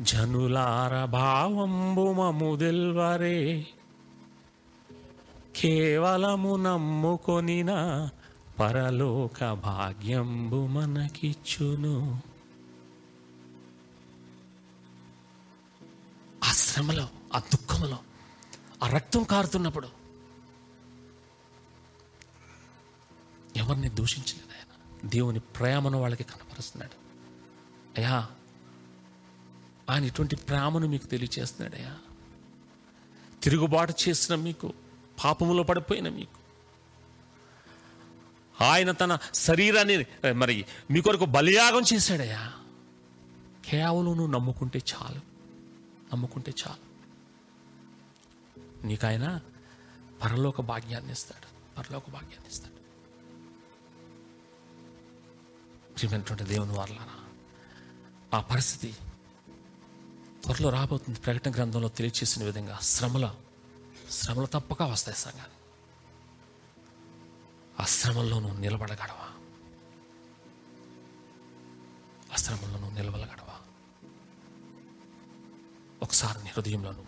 జనులార భావంబు మముదెల్వరే. కేవలము నమ్ముకొనిన పరలోక భాగ్యంబు మనకిచ్చును. ఆ శ్రమలో ఆ దుఃఖంలో ఆ రక్తం కారుతున్నప్పుడు. ఎవరిని దూషించలేదు ఆయన. దేవుని ప్రేమను వాళ్ళకి కనపరుస్తున్నాడు. అయ్యా ఆయన ఇటువంటి ప్రేమను మీకు తెలియచేస్తున్నాడు అయ్యా. తిరుగుబాటు చేసిన మీకు పాపములో పడిపోయిన మీకు. ఆయన తన శరీరాన్ని మరి మీ కొరకు బలియాగం చేశాడయ్యా. కేవలం నువ్వు నమ్ముకుంటే చాలు. నమ్ముకుంటే చాలు. నీకు ఆయన పరలోక భాగ్యాన్ని ఇస్తాడు. పరలోక భాగ్యాన్ని ఇస్తాడు. ప్రియమైనటువంటి దేవుని వారలారా ఆ పరిస్థితి త్వరలో రాబోతుంది. ప్రకటన గ్రంథంలో తెలియచేసిన విధంగా శ్రమల శ్రమలు తప్పక వస్తాయి సంఘాన్ని ఆ శ్రమంలోనూ నిలబడగడవా ఆ శ్రమంలోనూ నిలబడగడవా ఒకసారి నీ హృదయంలోనూ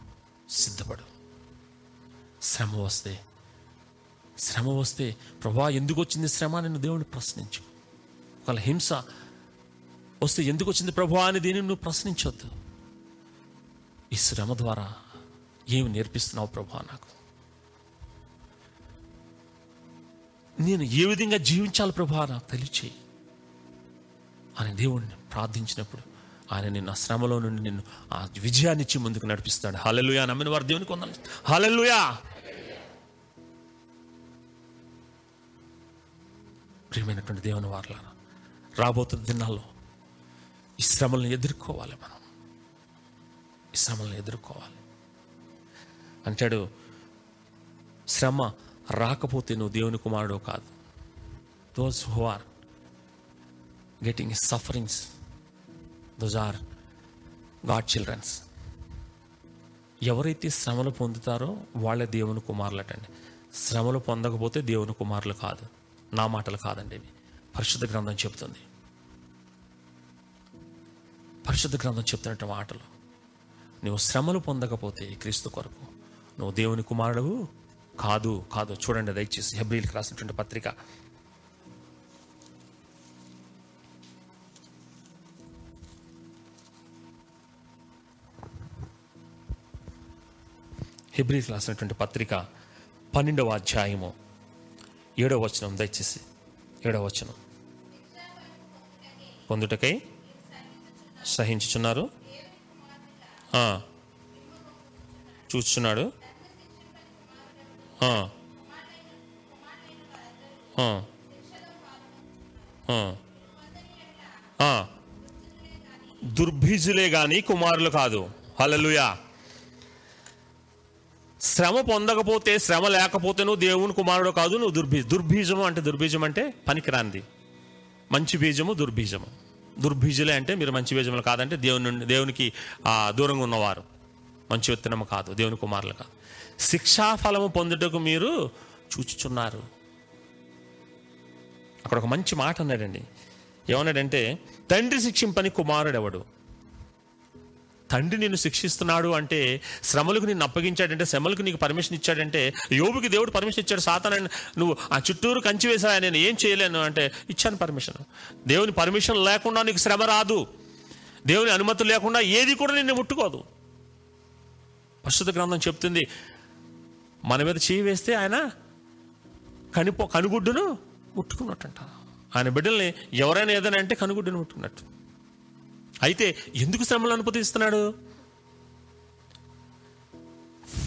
సిద్ధపడు. శ్రమ వస్తే. శ్రమ వస్తే ప్రభా ఎందుకు వచ్చింది శ్రమ అని దేవుడిని దేవుని ప్రశ్నించు. ఒకవేళ హింస వస్తే ఎందుకు వచ్చింది ప్రభా అని దీనిని నువ్వు ప్రశ్నించొద్దు. ఈ శ్రమ ద్వారా ఏమి నేర్పిస్తున్నావు ప్రభా నాకు? నేను ఏ విధంగా జీవించాలి ప్రభా నాకు తెలియచేయి. అని దేవుడిని ప్రార్థించినప్పుడు ఆయన నిన్ను ఆ శ్రమలో నుండి నిన్ను ఆ విజయాన్ని ఇచ్చి ముందుకు నడిపిస్తాడు. హలలుయా నమ్మిన వారు దేవునికి వందలు హలలుయా ప్రియమైనటువంటి దేవుని వారులారా రాబోతున్న దినాల్లో ఈ శ్రమలను ఎదుర్కోవాలి మనం. ఈ శ్రమలను ఎదుర్కోవాలి. అంటాడు శ్రమ రాకపోతే నువ్వు దేవుని కుమారుడు కాదు. Those who are getting sufferings those are God children ఎవరైతే శ్రమలు పొందుతారో వాళ్ళే దేవుని కుమారులటండి. శ్రమలు పొందకపోతే దేవుని కుమారులు కాదు. నా మాటలు కాదండి ఇవి. పరిశుద్ధ గ్రంథం చెబుతుంది. పరిశుద్ధ గ్రంథం చెప్తున్నట్టు మాటలు. నువ్వు శ్రమలు పొందకపోతే క్రీస్తు కొరకు నువ్వు దేవుని కుమారుడు కాదు కాదు. చూడండి దయచేసి హెబ్రిల్కి రాసినటువంటి పత్రిక. హెబ్రిల్కి రాసినటువంటి పత్రిక పన్నెండవ అధ్యాయము. ఏడవ వచనం దయచేసి ఏడవ వచనం. పొందుటకై సహించుచున్నారు? చూస్తున్నాడు దుర్భీజులే కానీ దుర్భిజులే కుమారులు కాదు. హలలుయా శ్రమ పొందకపోతే శ్రమ లేకపోతే నువ్వు దేవుని కుమారుడు కాదు నువ్వు దుర్బీ దుర్బీజము అంటే దుర్బీజం అంటే పనికిరాంది మంచి బీజము దుర్బీజము దుర్బీజులే అంటే మీరు మంచి బీజములు కాదంటే దేవుని దేవునికి దూరంగా ఉన్నవారు. మంచి విత్తనము కాదు దేవుని కుమారులు కాదు. శిక్షాఫలము పొందుటకు మీరు చూచుచున్నారు. అక్కడ ఒక మంచి మాట అన్నాడండి. ఏమన్నాడంటే తండ్రి శిక్షింపని కుమారుడు ఎవడు తండ్రి నిన్ను శిక్షిస్తున్నాడు అంటే శ్రమలకు నిన్ను అప్పగించాడంటే శ్రమలకు నీకు పర్మిషన్ ఇచ్చాడంటే యోగుకి దేవుడు పర్మిషన్ ఇచ్చాడు సాతానని నువ్వు ఆ చుట్టూరు కంచి వేసా నేను ఏం చేయలేను అంటే ఇచ్చాను పర్మిషన్ దేవుని పర్మిషన్ లేకుండా నీకు శ్రమ రాదు. దేవుని అనుమతి లేకుండా ఏది కూడా నిన్ను ముట్టుకోదు. పరిశుద్ధ గ్రంథం చెప్తుంది మన మీద చేయి వేస్తే ఆయన కనిపో కనుగుడ్డును ముట్టుకున్నట్టు అంట ఆయన బిడ్డల్ని ఎవరైనా ఏదైనా అంటే కనుగుడ్డును ముట్టుకున్నట్టు. అయితే ఎందుకు శ్రమలు అనుమతిస్తున్నాడు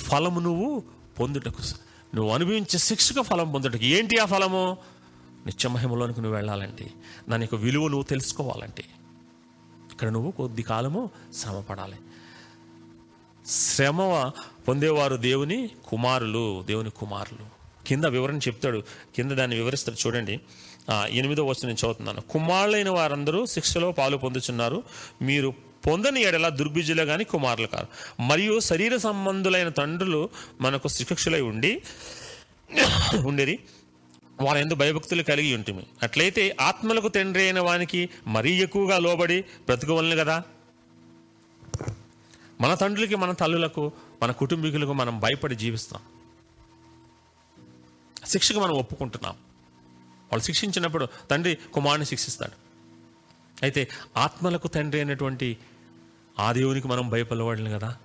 ఫలము నువ్వు పొందుటకు నువ్వు అనుభవించే శిక్షకు ఫలం పొందుటకు. ఏంటి ఆ ఫలము? నిత్యమహిమలోనికి నువ్వు వెళ్ళాలంటే దాని యొక్క విలువ నువ్వు తెలుసుకోవాలంటే ఇక్కడ నువ్వు కొద్ది కాలము శ్రమ పడాలి శ్రమ పొందేవారు దేవుని కుమారులు దేవుని కుమారులు. కింద వివరణ చెప్తాడు. కింద దాన్ని వివరిస్తాడు. చూడండి. ఎనిమిదో వచ్చి నేను చదువుతున్నాను. కుమారులైన వారందరూ శిక్షలో పాలు పొందుచున్నారు. మీరు పొందని ఎడల దుర్బిజులే కానీ కుమారులు కారు. మరియు శరీర సంబంధులైన తండ్రులు మనకు శిక్షలై ఉండి ఉండేది. వారి ఎందు భయభక్తులు కలిగి ఉంటుంది అట్లయితే ఆత్మలకు తండ్రి అయిన వానికి మరీ ఎక్కువగా లోబడి బ్రతుకోవలను కదా మన తండ్రులకి మన తల్లులకు మన కుటుంబీకులకు మనం భయపడి జీవిస్తాం. శిక్షకు మనం ఒప్పుకుంటున్నాం. వాళ్ళు శిక్షించినప్పుడు తండ్రి కుమారుని శిక్షిస్తాడు. అయితే ఆత్మలకు తండ్రి అయినటువంటి ఆ దేవునికి మనం భయపడలేం కదా.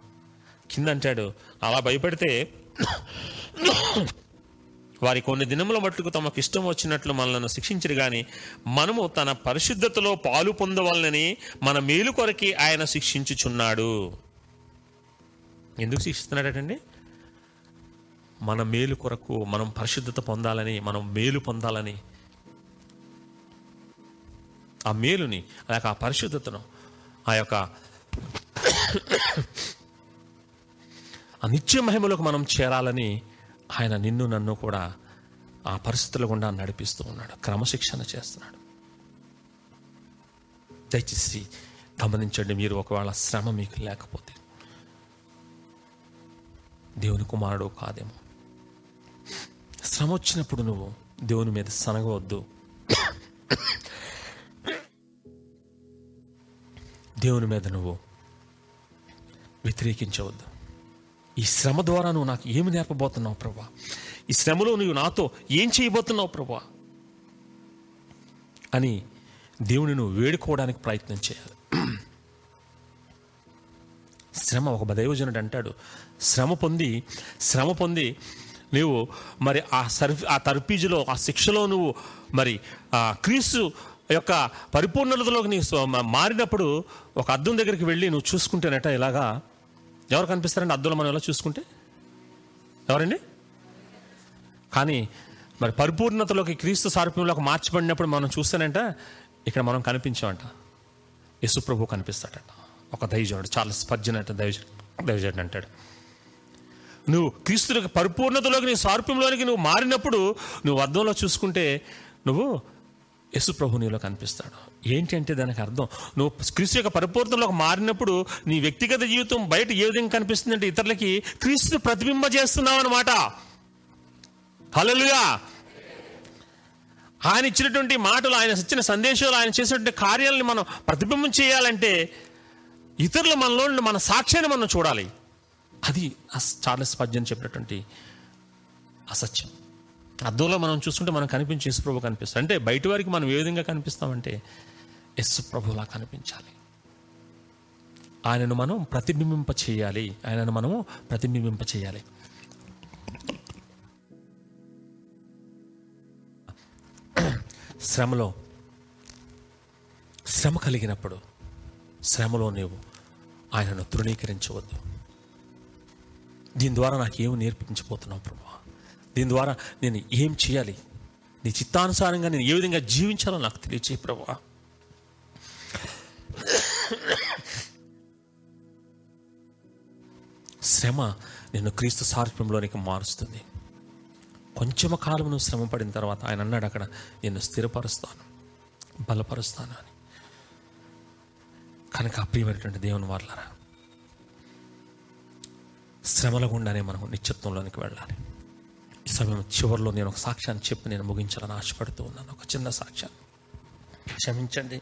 కింద అంటాడు అలా భయపడితే వారి కొన్ని దినముల మట్టుకు తమకు ఇష్టం వచ్చినట్లు మనల్ని శిక్షించరు కానీ మనము తన పరిశుద్ధతలో పాలు పొందవాలని మన మేలు కొరకి ఆయన శిక్షించుచున్నాడు. ఎందుకు శిక్షిస్తున్నాడటండి? మన మేలు కొరకు మనం పరిశుద్ధత పొందాలని మనం మేలు పొందాలని ఆ మేలుని ఆ యొక్క ఆ పరిశుద్ధతను ఆ యొక్క ఆ నిత్య మహిమలకు మనం చేరాలని ఆయన నిన్ను నన్ను కూడా ఆ పరిస్థితుల గుండా నడిపిస్తూ ఉన్నాడు. క్రమశిక్షణ చేస్తున్నాడు. దయచేసి గమనించండి మీరు ఒకవేళ శ్రమ మీకు లేకపోతే. దేవుని కుమారుడు కాదేమో. శ్రమ వచ్చినప్పుడు నువ్వు దేవుని మీద సనగవద్దు. దేవుని మీద నువ్వు వ్యతిరేకించవద్దు. ఈ శ్రమ ద్వారా నువ్వు నాకు ఏమి నేర్పబోతున్నావు ప్రభా? ఈ శ్రమలో నువ్వు నాతో ఏం చేయబోతున్నావు ప్రభా? అని దేవుని నువ్వు వేడుకోవడానికి ప్రయత్నం చేయాలి. శ్రమ ఒక దైవజనుడు అంటాడు. శ్రమ పొంది శ్రమ పొంది నువ్వు మరి ఆ సర్ఫ్ ఆ తర్పీజులో ఆ శిక్షలో నువ్వు మరి ఆ క్రీస్తు యొక్క పరిపూర్ణతలోకి నీ మారినప్పుడు ఒక అద్దం దగ్గరికి వెళ్ళి నువ్వు చూసుకుంటేనట ఇలాగా. ఎవరు కనిపిస్తారండి అద్దంలో మనం ఎలా చూసుకుంటే? ఎవరండి? కానీ మరి పరిపూర్ణతలోకి క్రీస్తు సారూప్యంలోకి మార్చబడినప్పుడు మనం చూస్తేనంట ఇక్కడ మనం కనిపించామంట. యశుప్రభు కనిపిస్తాడట. ఒక దైవజనుడు చాలా స్పర్జన దైవజనుడు దైవజనుడు అంటాడు. నువ్వు క్రీస్తులకు పరిపూర్ణతలోకి నీ సారూప్యంలోనికి నువ్వు మారినప్పుడు నువ్వు అద్దంలో చూసుకుంటే నువ్వు యశుప్రభు నీలో కనిపిస్తాడు. ఏంటి అంటే దానికి అర్థం నువ్వు క్రీస్తు యొక్క పరిపూర్ణలోకి మారినప్పుడు నీ వ్యక్తిగత జీవితం బయట ఏ విధంగా కనిపిస్తుందంటే ఇతరులకి క్రీస్తు ప్రతిబింబ చేస్తున్నావు అనమాట హలలుగా ఆయన ఇచ్చినటువంటి మాటలు ఆయన ఇచ్చిన సందేశాలు ఆయన చేసినటువంటి కార్యాలను మనం ప్రతిబింబం చేయాలంటే ఇతరులు మనలో మన సాక్ష్యాన్ని మనం చూడాలి. అది అస్- చార్లెస్ పద్యం చెప్పినటువంటి అసత్యం. అద్దంలో మనం చూస్తుంటే మనం కనిపించే యశుప్రభు కనిపిస్తాం అంటే బయట వారికి మనం ఏ విధంగా కనిపిస్తామంటే యశుప్రభులా కనిపించాలి. ఆయనను మనం ప్రతిబింబింప చేయాలి. ఆయనను మనము ప్రతిబింబింప చేయాలి. శ్రమలో శ్రమ కలిగినప్పుడు శ్రమలో నీవు ఆయనను తృణీకరించవద్దు. దీని ద్వారా నాకు ఏమి నేర్పించబోతున్నావు ప్రభు? దీని ద్వారా నేను ఏం చేయాలి? నీ చిత్తానుసారంగా నేను ఏ విధంగా జీవించాలో నాకు తెలియచే ప్రభా శ్రమ నిన్ను క్రీస్తు సారూప్యంలోనికి మారుస్తుంది. కొంచెం కాలం నువ్వు శ్రమ పడిన తర్వాత ఆయన అన్నాడు అక్కడ నిన్ను స్థిరపరుస్తాను బలపరుస్తాను అని. కనుక ప్రియమైనటువంటి దేవుని వాళ్ళరా శ్రమల గుండానే మనం నిత్యత్వంలోనికి వెళ్ళాలి. ఈ సమయం చివరిలో నేను ఒక సాక్ష్యాన్ని చెప్పి నేను ముగించాలని ఆశపడుతూ ఉన్నాను. ఒక చిన్న సాక్ష్యాన్ని క్షమించండి.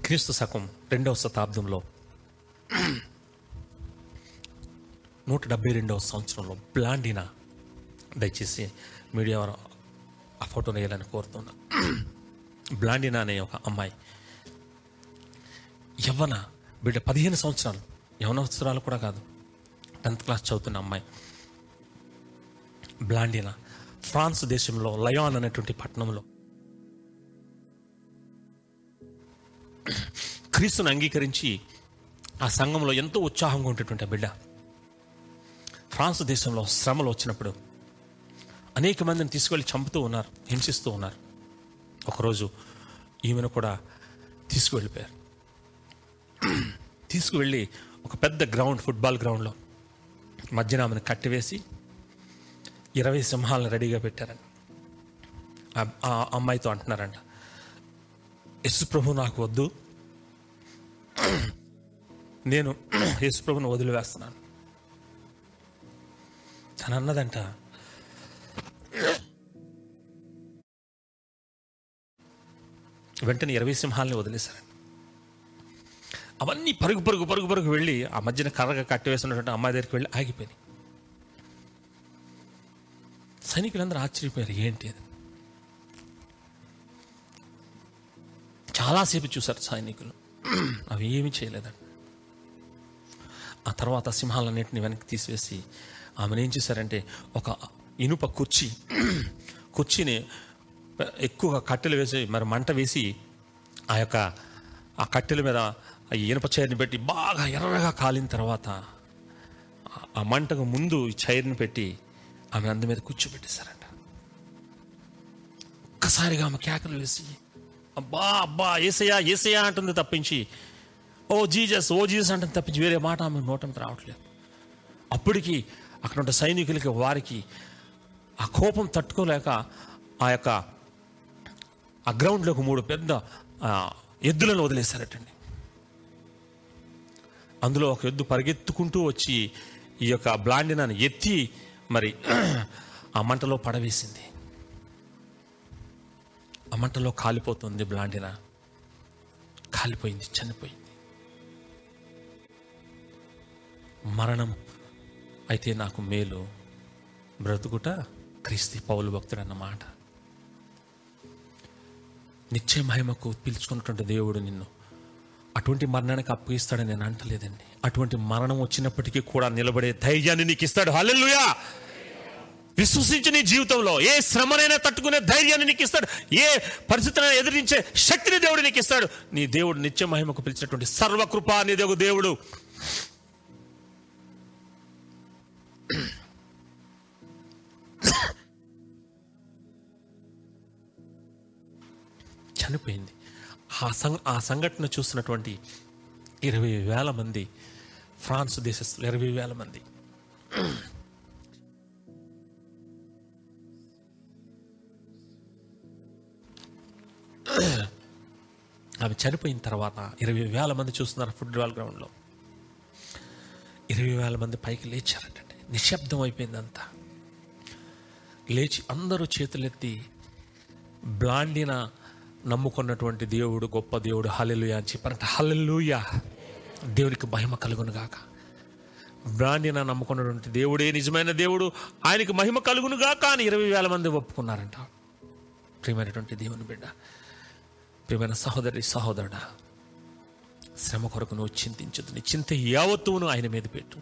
క్రీస్తు శకం రెండవ శతాబ్దంలో నూట డెబ్బై రెండవ సంవత్సరంలో బ్లాండినా దయచేసి మీడియా ఆ ఫోటోను వేయాలని కోరుతున్నా బ్లాండినా అనే ఒక అమ్మాయి. యవ్వన బిడ్డ పదిహేను సంవత్సరాలు. యవనవత్సరాలు కూడా కాదు. టెన్త్ క్లాస్ చదువుతున్న అమ్మాయి. బ్లాండినా. ఫ్రాన్స్ దేశంలో లయాన్ అనేటువంటి పట్టణంలో. క్రీస్తుని అంగీకరించి ఆ సంఘంలో ఎంతో ఉత్సాహంగా ఉండేటువంటి బిడ్డ. ఫ్రాన్స్ దేశంలో శ్రమలు వచ్చినప్పుడు అనేక మందిని తీసుకెళ్ళి చంపుతూ ఉన్నారు హింసిస్తూ ఉన్నారు. ఒకరోజు ఈమెను కూడా తీసుకువెళ్ళిపోయారు. తీసుకువెళ్ళి ఒక పెద్ద గ్రౌండ్ ఫుట్బాల్ గ్రౌండ్లో మధ్యన ఆమెను కట్టివేసి ఇరవై సింహాలను రెడీగా పెట్టారంట. ఆ- అమ్మాయితో అంటున్నారంట యశు ప్రభు నాకు వద్దు. నేను యేసు వదిలివేస్తున్నాను. తను అన్నదంట వెంటనే ఇరవై సింహాలని వదిలేశారు. అవన్నీ పరుగు పరుగు పరుగు పరుగు వెళ్ళి ఆ మధ్యన కర్రగా కట్టివేసినటువంటి అమ్మాయి దగ్గరికి వెళ్ళి ఆగిపోయినాయి. సైనికులందరూ ఆశ్చర్యపోయారు ఏంటి అది? చాలాసేపు చూశారు సైనికులు. అవి ఏమీ చేయలేదండి ఆ తర్వాత సింహాలన్నింటిని వెనక్కి తీసివేసి ఆమెను ఏం చేశారంటే ఒక ఇనుప కుర్చీ కుర్చీని ఎక్కువగా కట్టెలు వేసి మరి మంట వేసి ఆ యొక్క ఆ కట్టెల మీద ఆ ఇనుప చైర్ని పెట్టి బాగా ఎర్రగా కాలిన తర్వాత ఆ- మంటకు ముందు ఈ చైర్ని పెట్టి ఆమె అందు మీద కూర్చోబెట్టేశారంట. ఒక్కసారిగా ఆమె కేకలు వేసి అబ్బా అబ్బా ఏసయా ఏసయా అంటుంది తప్పించి ఓ జీజస్ ఓ జీజస్ అంటుంది తప్పించి వేరే మాట ఆమె నోటం రావట్లేదు. అప్పటికి అక్కడ ఉన్న సైనికులకి వారికి ఆ కోపం తట్టుకోలేక ఆ యొక్క ఆ గ్రౌండ్లోకి మూడు పెద్ద ఎద్దులను వదిలేశారటండి. అందులో ఒక ఎద్దు పరిగెత్తుకుంటూ వచ్చి ఈ యొక్క బ్లాండినాన్ని ఎత్తి మరి ఆ మంటలో పడవేసింది. ఆ మంటలో కాలిపోతుంది బ్లాండిన. కాలిపోయింది చనిపోయింది. మరణం అయితే నాకు మేలు. బ్రతుకుట క్రీస్తు పౌలు భక్తుడు అన్నమాట నిత్య మహిమకు పిలుచుకున్నటువంటి దేవుడు నిన్ను. అటువంటి మరణానికి అప్పగిస్తాడని నేను అంటలేదండి. అటువంటి మరణం వచ్చినప్పటికీ కూడా నిలబడే ధైర్యాన్ని నీకు ఇస్తాడు. హల్లెలుయా! విశ్వసించి నీ జీవితంలో. ఏ శ్రమనైనా తట్టుకునే ధైర్యాన్ని నీకు ఇస్తాడు. ఏ పరిస్థితిని ఎదిరించే శక్తిని దేవుడు నీకు ఇస్తాడు. నీ దేవుడు నిత్య మహిమకు పిలిచినటువంటి సర్వకృప నీ దేవుడు. చనిపోయింది. ఆ సం ఆ సంఘటన చూసినటువంటి ఇరవై వేల మంది ఫ్రాన్స్ దేశస్తులు ఇరవై వేల మంది. ఆమె చనిపోయిన తర్వాత ఇరవై వేల మంది చూస్తున్నారు ఫుట్బాల్ గ్రౌండ్లో. ఇరవై వేల మంది పైకి లేచారటండి. నిశ్శబ్దం అయిపోయిందంతా. లేచి అందరూ చేతులెత్తి బ్లాండిన నమ్ముకున్నటువంటి దేవుడు గొప్ప దేవుడు హలెలుయా అని చెప్పారంట. హలెలుయా దేవునికి మహిమ కలుగును గాక. బ్రాండిన నమ్ముకున్నటువంటి దేవుడే నిజమైన దేవుడు. ఆయనకి మహిమ కలుగును గాక అని ఇరవై వేల మంది ఒప్పుకున్నారంట. ప్రియమైనటువంటి దేవుని బిడ్డ ప్రియమైన సహోదరి సహోదరుడా శ్రమ కొరకు నువ్వు చింతించదు నీ చింత యావత్తువును ఆయన మీద పెట్టు.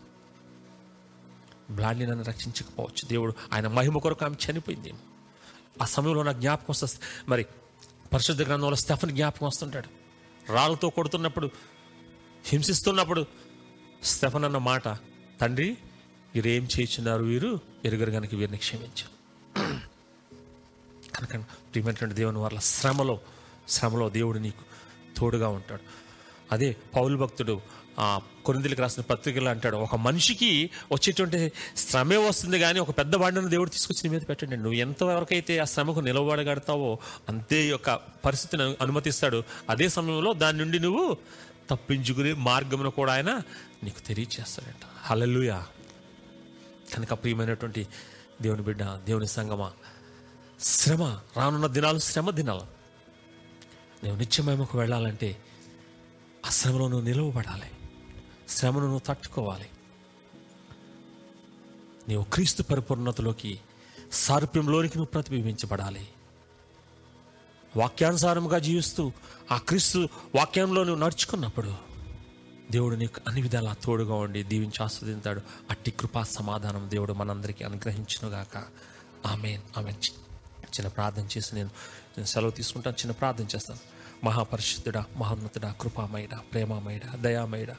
బ్లాండి నన్ను రక్షించకపోవచ్చు దేవుడు. ఆయన మహిమ కొరకు ఆమె చనిపోయింది ఆ సమయంలో నాకు జ్ఞాపకం వస్తుంది. మరి పరిశుద్ధ గ్రంథంలో స్టెఫన్ జ్ఞాపకం వస్తుంటాడు. రాళ్ళతో కొడుతున్నప్పుడు హింసిస్తున్నప్పుడు స్టెఫన్ అన్న మాట తండ్రి వీరేం చేయించున్నారు వీరు? ఎరుగరు కనుక వీరిని క్షమించారు *clears throat* కనుక ప్రియమైనటువంటి దేవుని వాళ్ళ శ్రమలో శ్రమలో దేవుడు నీకు తోడుగా ఉంటాడు. అదే పౌలు భక్తుడు ఆ కొరిందులకు రాసిన పత్రికలు అంటాడు. ఒక మనిషికి వచ్చేటువంటి శ్రమే వస్తుంది కానీ ఒక పెద్ద బండను దేవుడు తీసుకొచ్చి నీ మీద పెట్టండి. నువ్వు ఎంతవరకైతే ఆ శ్రమకు నిలబడగడతావో అంతే యొక్క పరిస్థితిని అనుమతిస్తాడు. అదే సమయంలో దాని నుండి నువ్వు తప్పించుకునే మార్గమును కూడా ఆయన నీకు తెలియచేస్తాడంట. హలలుయా కనుక ప్రియమైనటువంటి దేవుని బిడ్డ దేవుని సంగమా శ్రమ రానున్న దినాలు శ్రమ దినాలు. నువ్వు నిత్యమేమకు వెళ్ళాలంటే ఆ శ్రమలో నువ్వు నిలవబడాలి. శ్రమను నువ్వు తట్టుకోవాలి. నీవు క్రీస్తు పరిపూర్ణతలోకి సారూప్యంలోనికి నువ్వు ప్రతిబింబించబడాలి. వాక్యానుసారముగా జీవిస్తూ ఆ క్రీస్తు వాక్యంలో నువ్వు నడుచుకున్నప్పుడు దేవుడు నీకు అన్ని విధాలా తోడుగా ఉండి దీవించి ఆస్వాదించాడు. అట్టి కృపా సమాధానం దేవుడు మనందరికీ అనుగ్రహించునుగాక. ఆమె ఆమె చిన్న ప్రార్థన చేసి నేను నేను సెలవు తీసుకుంటాను చిన్న ప్రార్థన చేస్తాను. మహాపరిశుద్ధుడా మహోన్నతుడా కృపామయుడ ప్రేమమయుడ దయామయుడా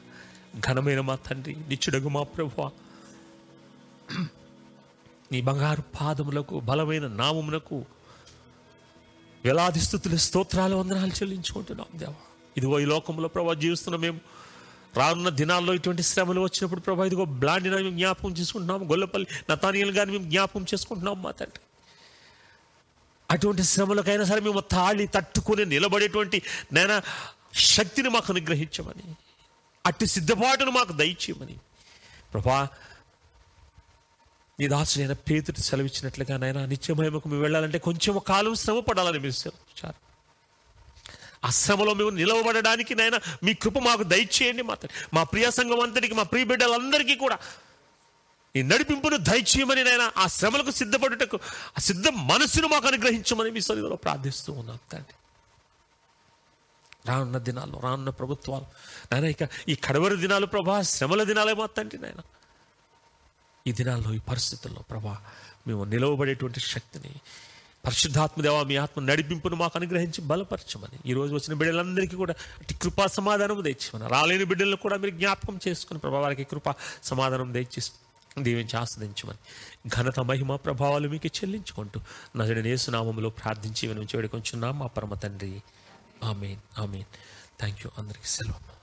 ఘనమైన మా తండ్రి నిచ్చుడగు మా ప్రభు నీ బంగారు పాదములకు బలమైన నామమునకు వేలాది స్థుతులు స్తోత్రాలు వందనాలు చెల్లించుకుంటున్నాం దేవా. ఇదిగో ఈ లోకంలో ప్రభా జీవిస్తున్న మేము. రానున్న దినాల్లో ఇటువంటి శ్రమలు వచ్చినప్పుడు ప్రభా ఇదిగో బ్లాండిన మేము జ్ఞాపకం చేసుకుంటున్నాం. గొల్లపల్లి నతానియలు కానీ మేము జ్ఞాపకం చేసుకుంటున్నాం మా తండ్రి. అటువంటి శ్రమలకైనా సరే మేము తాళి తట్టుకుని నిలబడేటువంటి నేను శక్తిని మాకు అనుగ్రహించమని అట్టి సిద్ధపాటును మాకు దయచేయమని. ప్రభా నీ దాసుడైన పేతుడు సెలవిచ్చినట్లుగా నాయన నిత్యమహిమకు మేము వెళ్ళాలంటే కొంచెం కాలం శ్రమ పడాలని మీరు సెలవిచ్చారు. ఆ శ్రమలో మేము నిలవబడడానికి నాయన మీ కృప మాకు దయచేయండి మా మా ప్రియ సంఘం అంతటికి మా ప్రియ బిడ్డలందరికీ కూడా ఈ నడిపింపును దయచేయమని నాయన ఆ శ్రమలకు సిద్ధపడుటకు ఆ సిద్ధ మనస్సును మాకు అనుగ్రహించమని మీ సన్నిధిలో ప్రార్థిస్తూ ఉన్నాం తండ్రి. రానున్న దినాల్లో రానున్న ప్రభుత్వాలు. నాయన ఇక ఈ కడవరి దినాలు ప్రభా శ్రమల దినాలేమో తండ్రి నాయన. ఈ దినాల్లో ఈ పరిస్థితుల్లో ప్రభా మేము నిలవబడేటువంటి శక్తిని పరిశుద్ధాత్మదేవ మీ ఆత్మ నడిపింపును మాకు అనుగ్రహించి బలపరచమని ఈ రోజు వచ్చిన బిడ్డలందరికీ కూడా అటు కృపా సమాధానం తెచ్చమని రాలేని బిడ్డలను కూడా మీరు జ్ఞాపకం చేసుకుని ప్రభా వారికి కృపా సమాధానం తెచ్చి దీవించి ఆస్వాదించమని ఘనత మహిమ ప్రభావాలు మీకు చెల్లించుకుంటూ నజడి నేసునామంలో ప్రార్థించి వినుంచి వేడుకొంచున్నాం మా పరమ తండ్రి. ఆమెన్ ఆమెన్ థ్యాంక్ యూ అందరికీ సెలవు